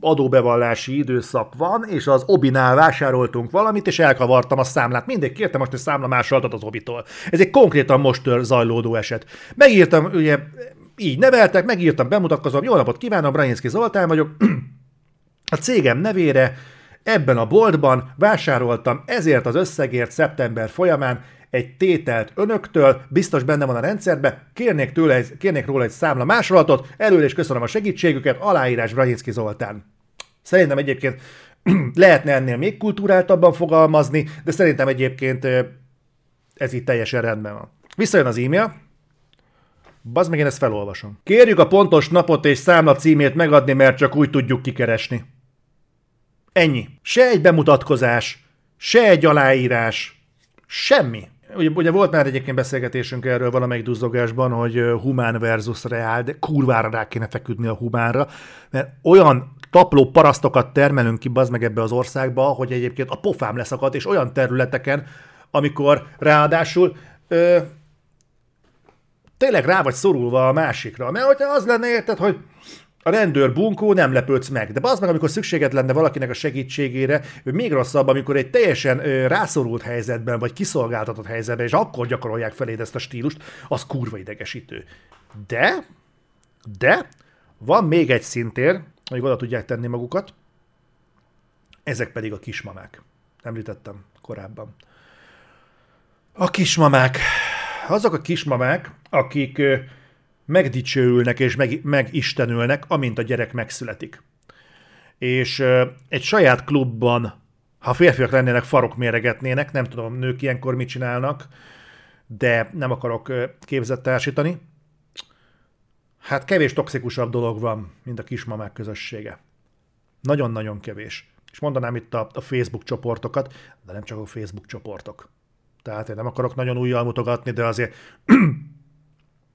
adóbevallási időszak van, és az Obinál vásároltunk valamit, és elkavartam a számlát. Mindegy, kértem most egy számlamásoltat az Obitól. Ez egy konkrétan most zajlódó eset. Megírtam, ugye így neveltek, megírtam, bemutatkozom, jó napot kívánom, Branyinszki Zoltán vagyok, [CLEARS THROAT] A cégem nevére ebben a boltban vásároltam ezért az összegért szeptember folyamán egy tételt önöktől, biztos benne van a rendszerbe, kérnék, tőle kérnék róla egy számla másolatot, előre is köszönöm a segítségüket, aláírás Brahinski Zoltán. Szerintem egyébként [CLEARS THROAT] lehetne ennél még kultúráltabban fogalmazni, de szerintem egyébként ez itt teljesen rendben van. Visszajön az e-mail, Bazd meg, én ezt felolvasom. Kérjük a pontos napot és számla címét megadni, mert csak úgy tudjuk kikeresni. Ennyi. Se egy bemutatkozás, se egy aláírás, semmi. Ugye, ugye volt már egyébként beszélgetésünk erről valamelyik duzzogásban, hogy humán versus reál, de kurvára rá kéne feküdni a humánra, mert olyan tapló parasztokat termelünk ki bazd meg ebbe az országba, hogy egyébként a pofám leszakad, és olyan területeken, amikor ráadásul ö, tényleg rá vagy szorulva a másikra. Mert hogyha az lenne, érted, hogy a rendőr bunkó, nem lepődsz meg. De az meg, amikor szükséged lenne valakinek a segítségére, még rosszabb, amikor egy teljesen rászorult helyzetben, vagy kiszolgáltatott helyzetben, és akkor gyakorolják feléd ezt a stílust, az kurva idegesítő. De, de, van még egy szintér, hogy oda tudják tenni magukat, ezek pedig a kismamák. Említettem korábban. A kismamák. Azok a kismamák, akik megdicsőülnek és meg, megistenülnek, amint a gyerek megszületik. És egy saját klubban, ha férfiak lennének, farok méregetnének, nem tudom, nők ilyenkor mit csinálnak, de nem akarok képzett társítani. Hát kevés toxikusabb dolog van, mint a kismamák közössége. Nagyon-nagyon kevés. És mondanám itt a, a Facebook csoportokat, de nem csak a Facebook csoportok. Tehát én nem akarok nagyon újjal mutogatni, de azért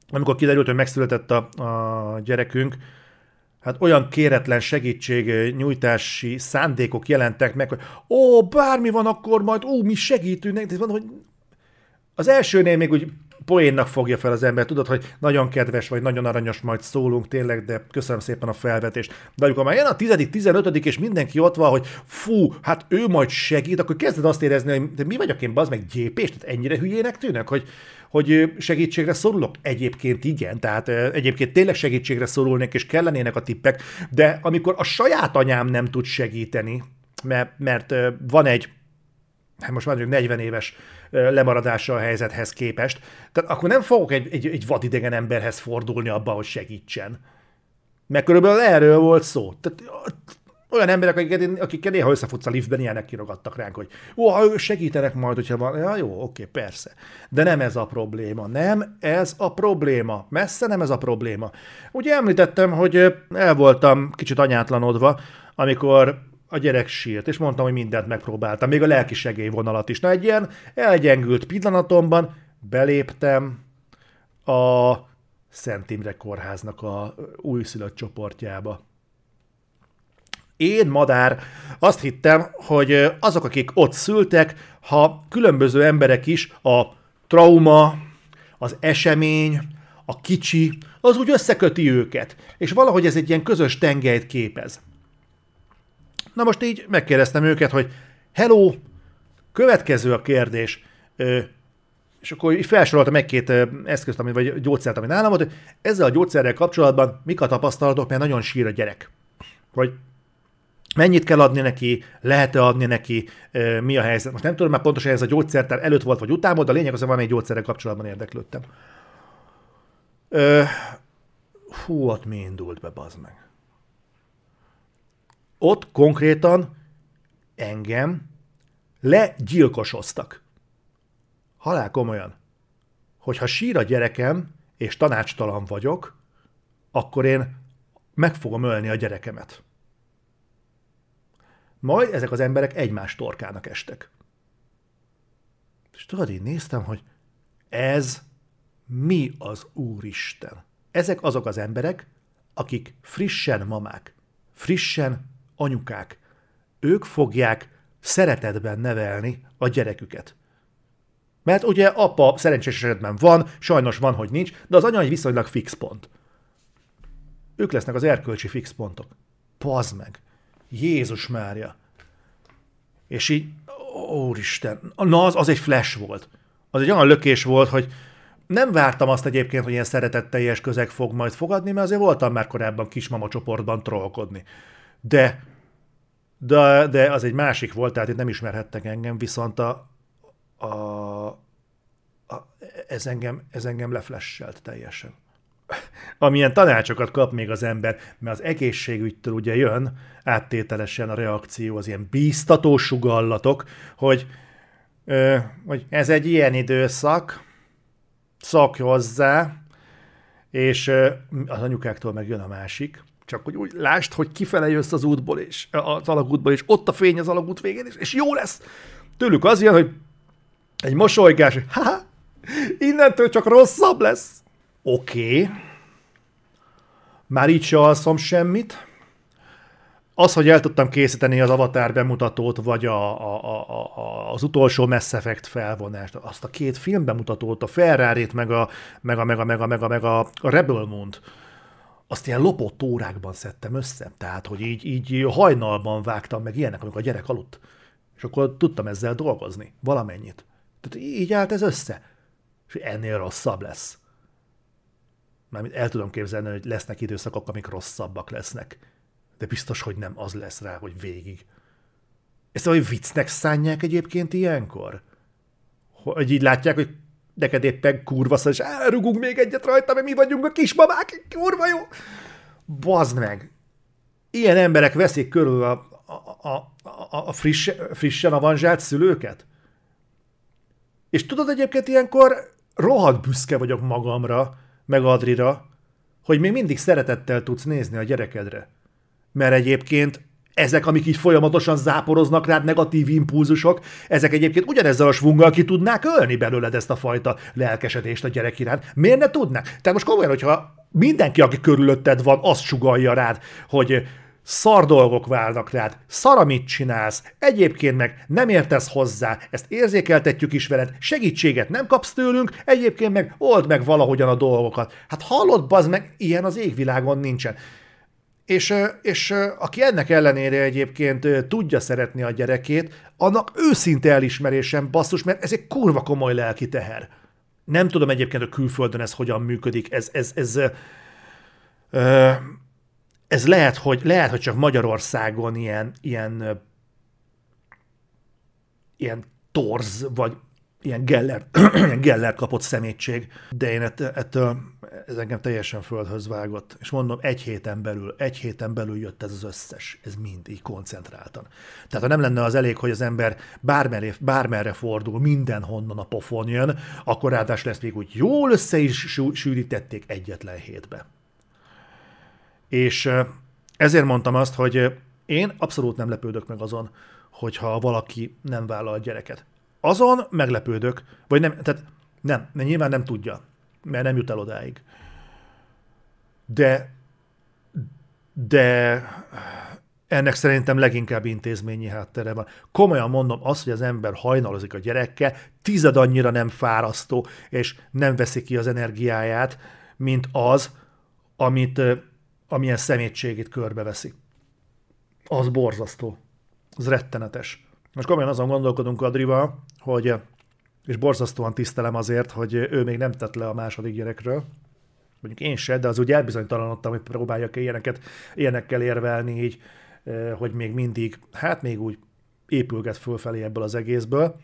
amikor kiderült, hogy megszületett a, a gyerekünk, hát olyan kéretlen segítség nyújtási szándékok jelentek meg, hogy ó, bármi van, akkor majd, ó, mi segítünk, de van, hogy az elsőnél még úgy poénnak fogja fel az ember, tudod, hogy nagyon kedves vagy, nagyon aranyos, majd szólunk tényleg, de köszönöm szépen a felvetést. De amikor már jön a tizedik, tizenötödik, és mindenki ott van, hogy fú, hát ő majd segít, akkor kezded azt érezni, hogy de mi vagyok én, bazd meg gyépés, tehát ennyire hülyének tűnök, hogy, hogy segítségre szorulok? Egyébként igen, tehát egyébként tényleg segítségre szorulnék, és kellenének a tippek, de amikor a saját anyám nem tud segíteni, mert, mert van egy hát most mondjuk 40 éves lemaradása a helyzethez képest, tehát akkor nem fogok egy, egy, egy vadidegen emberhez fordulni abba, hogy segítsen. Mert körülbelül erről volt szó. Tehát olyan emberek, akik, akik néha összefutsz a liftben, ilyenek kirogattak ránk, hogy ó, segítenek majd, hogyha van. Ja, jó, oké, persze. De nem ez a probléma. Nem ez a probléma. Messze nem ez a probléma. Ugye említettem, hogy el voltam kicsit anyátlanodva, amikor a gyerek sírt, és mondtam, hogy mindent megpróbáltam, még a lelki segélyvonalat is. Na, egy ilyen elgyengült pillanatomban beléptem a Szent Imre kórháznak a újszülött csoportjába. Én, madár, azt hittem, hogy azok, akik ott szültek, ha különböző emberek is a trauma, az esemény, a kicsi, az úgy összeköti őket, és valahogy ez egy ilyen közös tengelyt képez. Na most így megkérdeztem őket, hogy hello, következő a kérdés, ö, és akkor így felsoroltam egy-két eszközt, ami, vagy gyógyszert, ami nálam volt, hogy ezzel a gyógyszerrel kapcsolatban mik a tapasztalatok, mert nagyon sír a gyerek. Hogy mennyit kell adni neki, lehet-e adni neki, mi a helyzet. Most nem tudom már pontosan, ez a gyógyszertár előtt volt, vagy után volt, de a lényeg az, hogy valamelyik gyógyszerrel kapcsolatban érdeklődtem. Ö, hú, ott mi indult be, bazd meg ott konkrétan engem legyilkosoztak. Halál komolyan. Hogyha sír a gyerekem, és tanácstalan vagyok, akkor én meg fogom ölni a gyerekemet. Majd ezek az emberek egymás torkának estek. És tudod, én néztem, hogy ez mi az Úristen? Ezek azok az emberek, akik frissen mamák, frissen anyukák. Ők fogják szeretetben nevelni a gyereküket. Mert ugye apa szerencsés esetben van, sajnos van, hogy nincs, de az anya egy viszonylag fix pont. Ők lesznek az erkölcsi fix pontok. Pazd meg. Jézus Mária. És így, úristen, na az, az egy flash volt. Az egy olyan lökés volt, hogy nem vártam azt egyébként, hogy ilyen szeretetteljes közeg fog majd fogadni, mert azért voltam már korábban kismama csoportban trollkodni. De de, de az egy másik volt, tehát itt nem ismerhettek engem, viszont a, a, a ez, engem, ez engem leflesselt teljesen. Amilyen tanácsokat kap még az ember, mert az egészségügytől ugye jön áttételesen a reakció, az ilyen bíztató sugallatok, hogy, ö, hogy ez egy ilyen időszak, szakj hozzá, és az anyukáktól meg jön a másik, csak hogy úgy lásd, hogy kifele jössz az útból, és az alagútból, és ott a fény az alagút végén, és, és jó lesz. Tőlük az jön, hogy egy mosolygás, hogy ha, innentől csak rosszabb lesz. Oké. Okay. Már így se alszom semmit. Az, hogy el tudtam készíteni az Avatar bemutatót, vagy a, a, a, a, az utolsó Mass Effect felvonást, azt a két film bemutatót, a ferrari meg a, meg a, meg a, meg a, meg a, meg a Rebel Moon-t, azt ilyen lopott órákban szedtem össze. Tehát, hogy így, így hajnalban vágtam meg ilyenek, amikor a gyerek aludt. És akkor tudtam ezzel dolgozni, valamennyit. Tehát így állt ez össze. És ennél rosszabb lesz. Mármint el tudom képzelni, hogy lesznek időszakok, amik rosszabbak lesznek. De biztos, hogy nem az lesz rá, hogy végig. Ezt olyan viccnek szánják egyébként ilyenkor? Hogy így látják, hogy neked éppen kurva és elrugunk még egyet rajta, mert mi vagyunk a kismamák, kurva jó. Bazd meg. Ilyen emberek veszik körül a, a, a, a friss, frissen avanzsált szülőket? És tudod egyébként ilyenkor rohadt büszke vagyok magamra, meg Adrira, hogy még mindig szeretettel tudsz nézni a gyerekedre. Mert egyébként ezek, amik így folyamatosan záporoznak rád negatív impulzusok, ezek egyébként ugyanezzel a svunggal ki tudnák ölni belőled ezt a fajta lelkesedést a gyerek iránt. Miért ne tudnák? Tehát most komolyan, hogyha mindenki, aki körülötted van, azt sugalja rád, hogy szar dolgok válnak rád, szar, amit csinálsz, egyébként meg nem értesz hozzá, ezt érzékeltetjük is veled, segítséget nem kapsz tőlünk, egyébként meg old meg valahogyan a dolgokat. Hát hallod, bazd meg, ilyen az égvilágon nincsen. És, és aki ennek ellenére egyébként tudja szeretni a gyerekét, annak őszinte elismerésem basszus, mert ez egy kurva komoly lelki teher. Nem tudom egyébként a külföldön ez hogyan működik, ez, ez, ez, ez, ez lehet, hogy, lehet, hogy csak Magyarországon ilyen, ilyen, ilyen torz, vagy ilyen Geller, ilyen [CLEARS THROAT] Geller kapott szemétség, de én ett, ettől ez engem teljesen földhöz vágott. És mondom, egy héten belül, egy héten belül jött ez az összes, ez mind így koncentráltan. Tehát ha nem lenne az elég, hogy az ember bármerre, bármerre fordul, mindenhonnan a pofon jön, akkor ráadásul ezt még úgy jól össze is sűrítették egyetlen hétbe. És ezért mondtam azt, hogy én abszolút nem lepődök meg azon, hogyha valaki nem vállal gyereket. Azon meglepődök, vagy nem, tehát nem, nyilván nem tudja, mert nem jut el odáig. De, de ennek szerintem leginkább intézményi háttere van. Komolyan mondom, azt, hogy az ember hajnalozik a gyerekkel, tized annyira nem fárasztó, és nem veszi ki az energiáját, mint az, amit, amilyen szemétségét körbeveszi. Az borzasztó. Az rettenetes. Most komolyan azon gondolkodunk Adrival, hogy, és borzasztóan tisztelem azért, hogy ő még nem tett le a második gyerekről, mondjuk én se, de az úgy elbizonytalanodtam, hogy próbáljak ilyeneket, ilyenekkel érvelni így, hogy még mindig, hát még úgy épülget fölfelé ebből az egészből,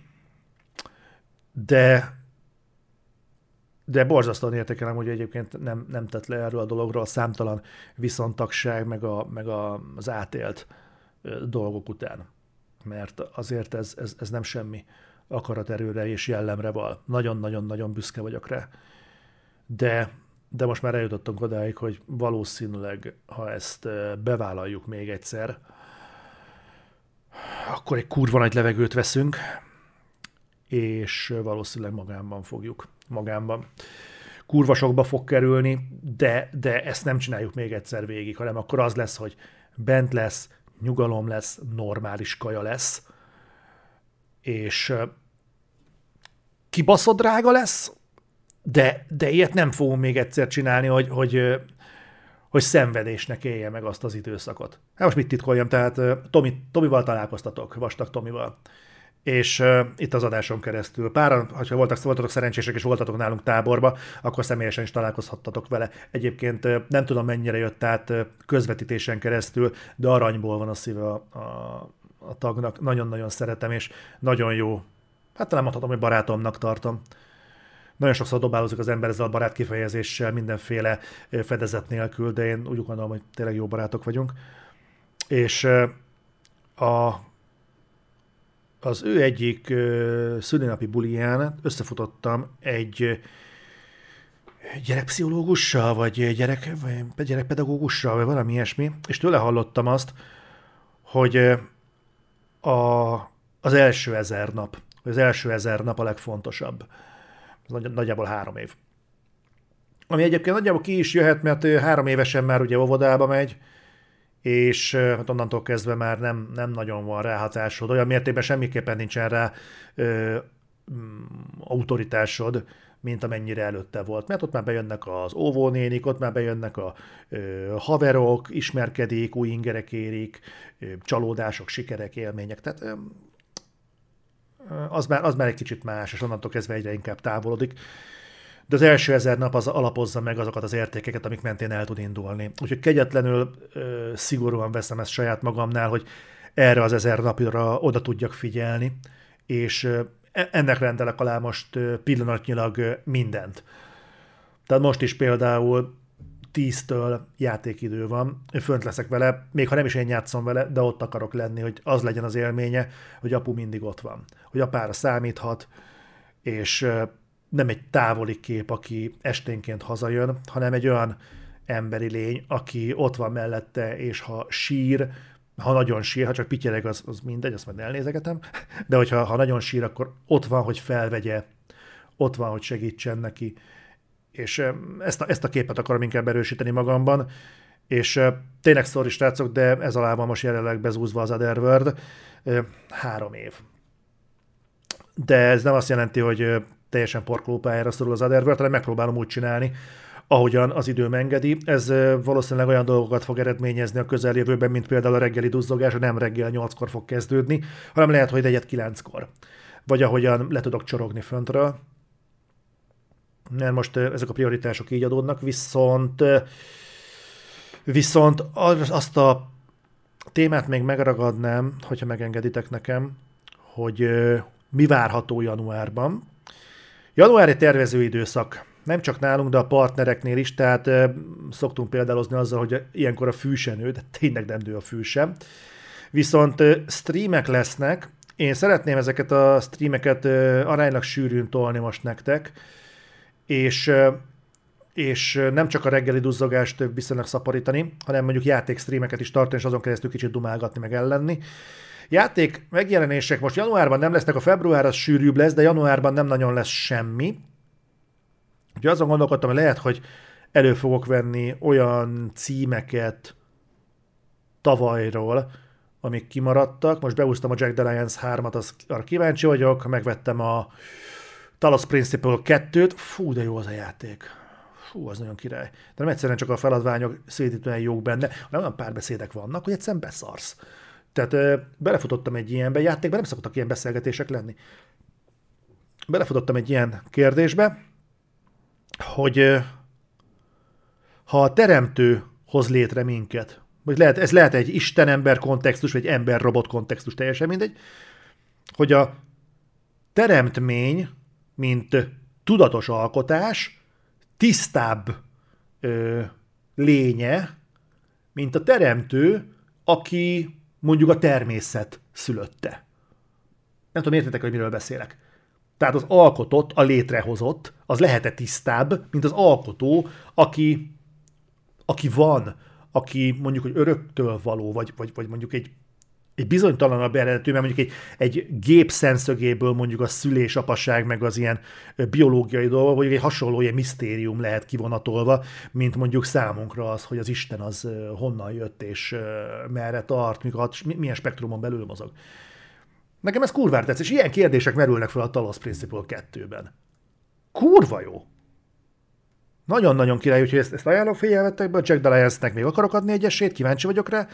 de de borzasztóan értékelem, hogy egyébként nem, nem tett le erről a dologról a számtalan viszontagság, meg, a, meg a, az átélt dolgok után mert azért ez, ez, ez nem semmi akaraterőre és jellemre val. Nagyon-nagyon-nagyon büszke vagyok rá. De, de most már eljutottunk odáig, hogy valószínűleg, ha ezt bevállaljuk még egyszer, akkor egy kurva nagy levegőt veszünk, és valószínűleg magámban fogjuk. Magámban. Kurva sokba fog kerülni, de, de ezt nem csináljuk még egyszer végig, hanem akkor az lesz, hogy bent lesz, nyugalom lesz, normális kaja lesz, és kibaszott drága lesz, de, de ilyet nem fogunk még egyszer csinálni, hogy, hogy, hogy szenvedésnek élje meg azt az időszakot. Hát most mit titkoljam, tehát Tomi, Tomival találkoztatok, Vastag Tomival, és uh, itt az adáson keresztül. Páran, ha voltak, voltatok szerencsések és voltatok nálunk táborba, akkor személyesen is találkozhattatok vele. Egyébként uh, nem tudom mennyire jött át uh, közvetítésen keresztül, de aranyból van a szíve a, a, a tagnak. Nagyon-nagyon szeretem, és nagyon jó. Hát talán mondhatom, hogy barátomnak tartom. Nagyon sokszor dobálózik az ember ezzel a barát kifejezéssel, mindenféle fedezet nélkül, de én úgy gondolom, hogy tényleg jó barátok vagyunk. És a az ő egyik szülinapi buliján összefutottam egy gyerekpszichológussal, vagy, gyerek, vagy gyerekpedagógussal, vagy valami ilyesmi, és tőle hallottam azt, hogy a, az első ezer nap, az első ezer nap a legfontosabb. Ez nagyjából három év. Ami egyébként nagyjából ki is jöhet, mert három évesen már ugye óvodába megy, és hát onnantól kezdve már nem, nem nagyon van ráhatásod, olyan mértékben semmiképpen nincsen rá ö, mm, autoritásod, mint amennyire előtte volt. Mert ott már bejönnek az óvónénik, ott már bejönnek a ö, haverok, ismerkedik, új ingerek érik, ö, csalódások, sikerek, élmények. Tehát ö, az, már, az már egy kicsit más, és onnantól kezdve egyre inkább távolodik de az első ezer nap az alapozza meg azokat az értékeket, amik mentén el tud indulni. Úgyhogy kegyetlenül ö, szigorúan veszem ezt saját magamnál, hogy erre az ezer napra oda tudjak figyelni, és ö, e, ennek rendelek alá most ö, pillanatnyilag ö, mindent. Tehát most is például 10-től játékidő van, fönt leszek vele, még ha nem is én játszom vele, de ott akarok lenni, hogy az legyen az élménye, hogy apu mindig ott van, hogy apára számíthat, és nem egy távoli kép, aki esténként hazajön, hanem egy olyan emberi lény, aki ott van mellette, és ha sír, ha nagyon sír, ha csak pityereg, az, az mindegy, azt majd elnézegetem, [LAUGHS] de hogyha ha nagyon sír, akkor ott van, hogy felvegye, ott van, hogy segítsen neki, és ezt a, ezt a képet akarom inkább erősíteni magamban, és tényleg sorry srácok, de ez alá van most jelenleg bezúzva az Otherworld, három év. De ez nem azt jelenti, hogy teljesen parkolópályára szorul az Otherworld, hanem megpróbálom úgy csinálni, ahogyan az idő engedi. Ez valószínűleg olyan dolgokat fog eredményezni a közeljövőben, mint például a reggeli duzzogás, nem reggel 8-kor fog kezdődni, hanem lehet, hogy egyet 9-kor. Vagy ahogyan le tudok csorogni föntről. Mert most ezek a prioritások így adódnak, viszont viszont azt a témát még megragadnám, hogyha megengeditek nekem, hogy mi várható januárban. Januári tervezőidőszak. Nem csak nálunk, de a partnereknél is, tehát e, szoktunk példálozni azzal, hogy ilyenkor a fű de tényleg nem nő a fű. Viszont e, streamek lesznek, én szeretném ezeket a streameket e, aránylag sűrűn tolni most nektek, és és nem csak a reggeli duzzogást viszonylag szaporítani, hanem mondjuk játékstreameket is tartani, és azon keresztül kicsit dumálgatni, meg ellenni. Játék megjelenések most januárban nem lesznek, a február az sűrűbb lesz, de januárban nem nagyon lesz semmi. Úgyhogy azon gondolkodtam, hogy lehet, hogy elő fogok venni olyan címeket tavalyról, amik kimaradtak. Most beúztam a Jack the Lions 3-at, az, arra kíváncsi vagyok, megvettem a Talos Principle 2-t. Fú, de jó az a játék. Fú, az nagyon király. De nem egyszerűen csak a feladványok szédítően jók benne, hanem olyan párbeszédek vannak, hogy egyszerűen beszarsz. Tehát belefutottam egy ilyenbe, játékban nem szoktak ilyen beszélgetések lenni. Belefutottam egy ilyen kérdésbe, hogy ha a teremtő hoz létre minket, vagy lehet, ez lehet egy Isten-ember kontextus, vagy ember-robot kontextus, teljesen mindegy, hogy a teremtmény, mint tudatos alkotás, tisztább ö, lénye, mint a teremtő, aki mondjuk a természet szülötte. Nem tudom, értetek, hogy miről beszélek. Tehát az alkotott, a létrehozott, az lehet-e tisztább, mint az alkotó, aki, aki van, aki mondjuk, hogy öröktől való, vagy, vagy, vagy mondjuk egy egy bizonytalanabb eredetű, mert mondjuk egy, egy gép szemszögéből mondjuk a szülés, apaság, meg az ilyen biológiai dolgok, vagy egy hasonló ilyen misztérium lehet kivonatolva, mint mondjuk számunkra az, hogy az Isten az honnan jött, és merre tart, milyen spektrumon belül mozog. Nekem ez kurvára tetsz, és ilyen kérdések merülnek fel a Talos Principle 2-ben. Kurva jó! Nagyon-nagyon király, úgyhogy ezt, ezt ajánlom figyelmettekbe, Jack Daliansnek még akarok adni egy esélyt, kíváncsi vagyok rá.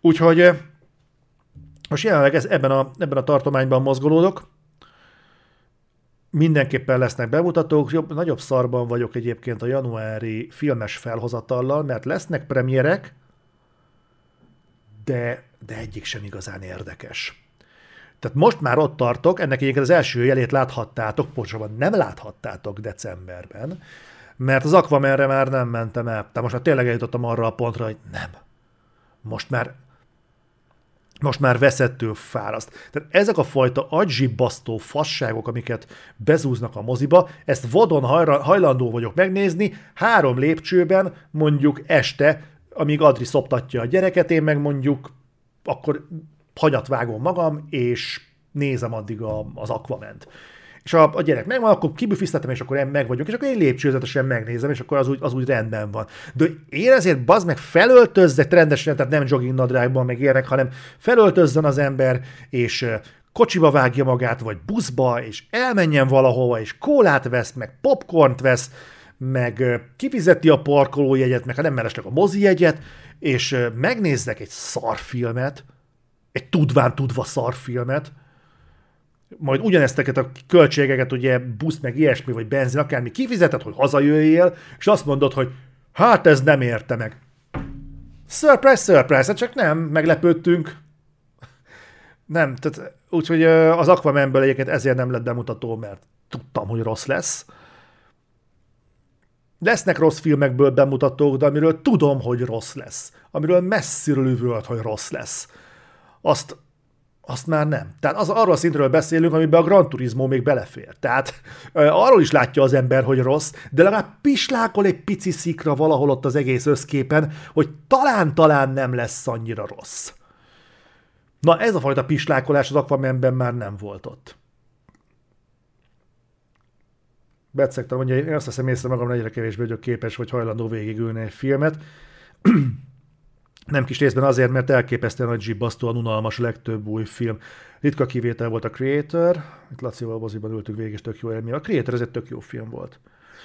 Úgyhogy Most jelenleg ez, ebben, a, ebben a tartományban mozgolódok, mindenképpen lesznek bemutatók, jobb, nagyobb szarban vagyok egyébként a januári filmes felhozatallal, mert lesznek premierek, de, de egyik sem igazán érdekes. Tehát most már ott tartok, ennek egyébként az első jelét láthattátok, pontosabban nem láthattátok decemberben, mert az Aquamanre már nem mentem el. Tehát most már tényleg eljutottam arra a pontra, hogy nem. Most már most már veszettől fáraszt. Tehát ezek a fajta agyibbasztó fasságok, amiket bezúznak a moziba, ezt vadon hajlandó vagyok megnézni, három lépcsőben, mondjuk este, amíg Adri szoptatja a gyereket, én meg mondjuk akkor hagyat vágom magam, és nézem addig a, az Aquament. És a, a gyerek megvan, akkor kibüfisztetem, és akkor én meg vagyok, és akkor én lépcsőzetesen megnézem, és akkor az úgy, az úgy rendben van. De én ezért bazd meg felöltözzek rendesen, tehát nem jogging nadrágban meg ilyenek, hanem felöltözzön az ember, és kocsiba vágja magát, vagy buszba, és elmenjen valahova, és kólát vesz, meg popcornt vesz, meg kifizeti a parkolójegyet, meg ha nem mellesleg a mozi jegyet, és megnézzek egy szarfilmet, egy tudván tudva szarfilmet, majd ugyanezteket a költségeket, ugye busz, meg ilyesmi, vagy benzin, akármi kifizeted, hogy hazajöjjél, és azt mondod, hogy hát ez nem érte meg. Surprise, surprise, hát csak nem, meglepődtünk. Nem, tehát úgyhogy az Aquamanből egyébként ezért nem lett bemutató, mert tudtam, hogy rossz lesz. Lesznek rossz filmekből bemutatók, de amiről tudom, hogy rossz lesz. Amiről messziről üvölt, hogy rossz lesz. Azt azt már nem. Tehát az, arról a szintről beszélünk, amiben a Gran Turismo még belefér. Tehát arról is látja az ember, hogy rossz, de legalább pislákol egy pici szikra valahol ott az egész összképen, hogy talán-talán nem lesz annyira rossz. Na ez a fajta pislákolás az Aquamanben már nem volt ott. Betszegtem, mondja, én azt hiszem észre magam, egyre kevésbé vagyok képes, vagy hajlandó végigülni egy filmet. [CLEARS THROAT] Nem kis részben azért, mert elképesztően nagy zsibbasztóan unalmas a legtöbb új film. Ritka kivétel volt a Creator, itt Lacival moziban ültünk végig, és tök jó élmény. A Creator ez egy tök jó film volt.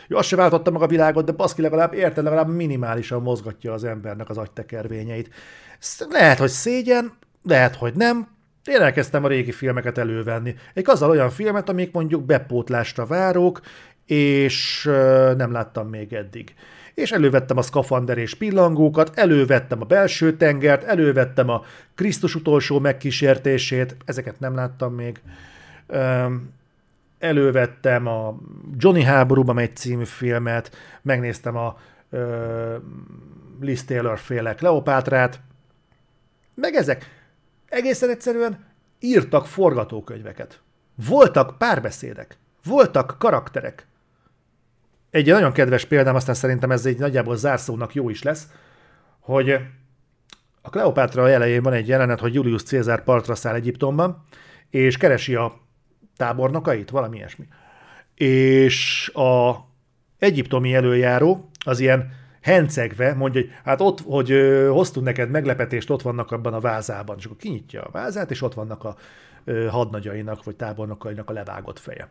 Jó, azt se váltotta meg a világot, de baszki legalább érted, legalább minimálisan mozgatja az embernek az agytekervényeit. Lehet, hogy szégyen, lehet, hogy nem. Én elkezdtem a régi filmeket elővenni. Egy azzal olyan filmet, amik mondjuk bepótlásra várok, és nem láttam még eddig és elővettem a szkafander és pillangókat, elővettem a belső tengert, elővettem a Krisztus utolsó megkísértését, ezeket nem láttam még, elővettem a Johnny háborúban egy című filmet, megnéztem a Liz Taylor féle Kleopátrát, meg ezek egészen egyszerűen írtak forgatókönyveket. Voltak párbeszédek, voltak karakterek, egy nagyon kedves példám, aztán szerintem ez egy nagyjából zárszónak jó is lesz, hogy a Kleopátra elején van egy jelenet, hogy Julius Caesar partra száll Egyiptomban, és keresi a tábornokait, valami ilyesmi. És a egyiptomi előjáró az ilyen hencegve mondja, hogy hát ott, hogy hoztunk neked meglepetést, ott vannak abban a vázában. És akkor kinyitja a vázát, és ott vannak a hadnagyainak, vagy tábornokainak a levágott feje,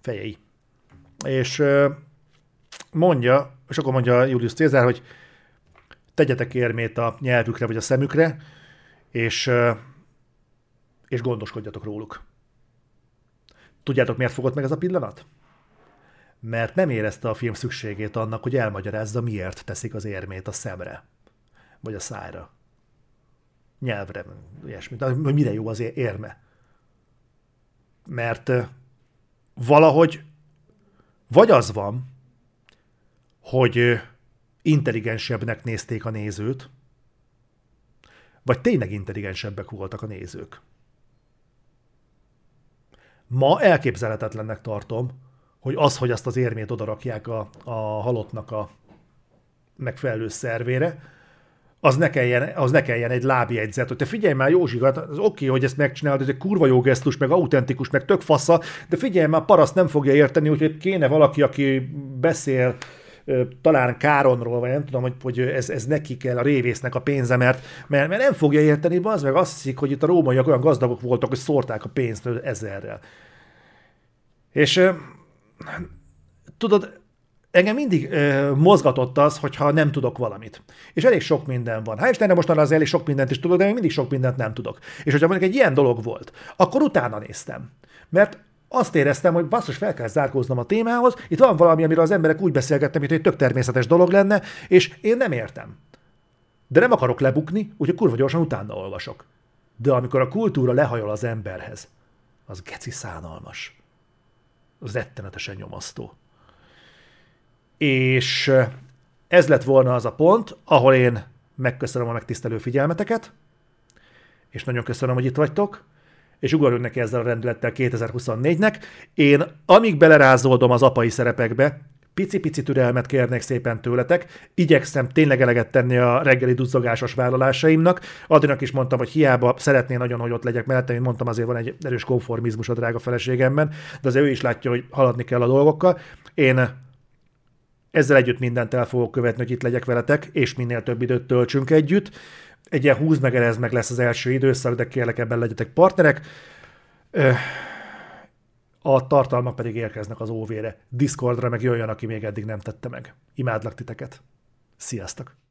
fejei. És mondja, és akkor mondja Julius Cézár, hogy tegyetek érmét a nyelvükre vagy a szemükre, és, és gondoskodjatok róluk. Tudjátok, miért fogott meg ez a pillanat? Mert nem érezte a film szükségét annak, hogy elmagyarázza, miért teszik az érmét a szemre, vagy a szájra. Nyelvre, ilyesmi. Hogy mire jó az érme. Mert valahogy vagy az van, hogy intelligensebbnek nézték a nézőt, vagy tényleg intelligensebbek voltak a nézők. Ma elképzelhetetlennek tartom, hogy az, hogy azt az érmét odarakják a, a halottnak a megfelelő szervére, az ne kelljen, az ne kelljen egy lábjegyzet, hogy te figyelj már Józsi, hát az oké, okay, hogy ezt megcsinálod, ez egy kurva jó gesztus, meg autentikus, meg tök fasza, de figyelj már, paraszt nem fogja érteni, hogy kéne valaki, aki beszél talán Káronról, vagy nem tudom, hogy, hogy ez, ez neki kell a révésznek a pénze, mert, mert, mert nem fogja érteni, az meg azt hiszik, hogy itt a rómaiak olyan gazdagok voltak, hogy szórták a pénzt ezerrel. És tudod, engem mindig ö, mozgatott az, hogyha nem tudok valamit. És elég sok minden van. Hát Istenre most az elég sok mindent is tudok, de még mindig sok mindent nem tudok. És hogyha mondjuk egy ilyen dolog volt, akkor utána néztem. Mert azt éreztem, hogy basszus, fel kell zárkóznom a témához, itt van valami, amiről az emberek úgy beszélgetnek, mint hogy tök természetes dolog lenne, és én nem értem. De nem akarok lebukni, úgyhogy kurva gyorsan utána olvasok. De amikor a kultúra lehajol az emberhez, az geci szánalmas. Az rettenetesen nyomasztó. És ez lett volna az a pont, ahol én megköszönöm a megtisztelő figyelmeteket, és nagyon köszönöm, hogy itt vagytok, és ugorjunk neki ezzel a rendülettel 2024-nek. Én amíg belerázódom az apai szerepekbe, pici-pici türelmet kérnék szépen tőletek, igyekszem tényleg eleget tenni a reggeli duzzogásos vállalásaimnak. Adrinak is mondtam, hogy hiába szeretné nagyon, hogy ott legyek mellette, mint mondtam, azért van egy erős konformizmus a drága feleségemben, de azért ő is látja, hogy haladni kell a dolgokkal. Én ezzel együtt mindent el fogok követni, hogy itt legyek veletek, és minél több időt töltsünk együtt. Egy ilyen húz meg, ez meg lesz az első időszak, de kérlek ebben legyetek partnerek. A tartalmak pedig érkeznek az óvére. Discordra meg jöjjön, aki még eddig nem tette meg. Imádlak titeket. Sziasztok!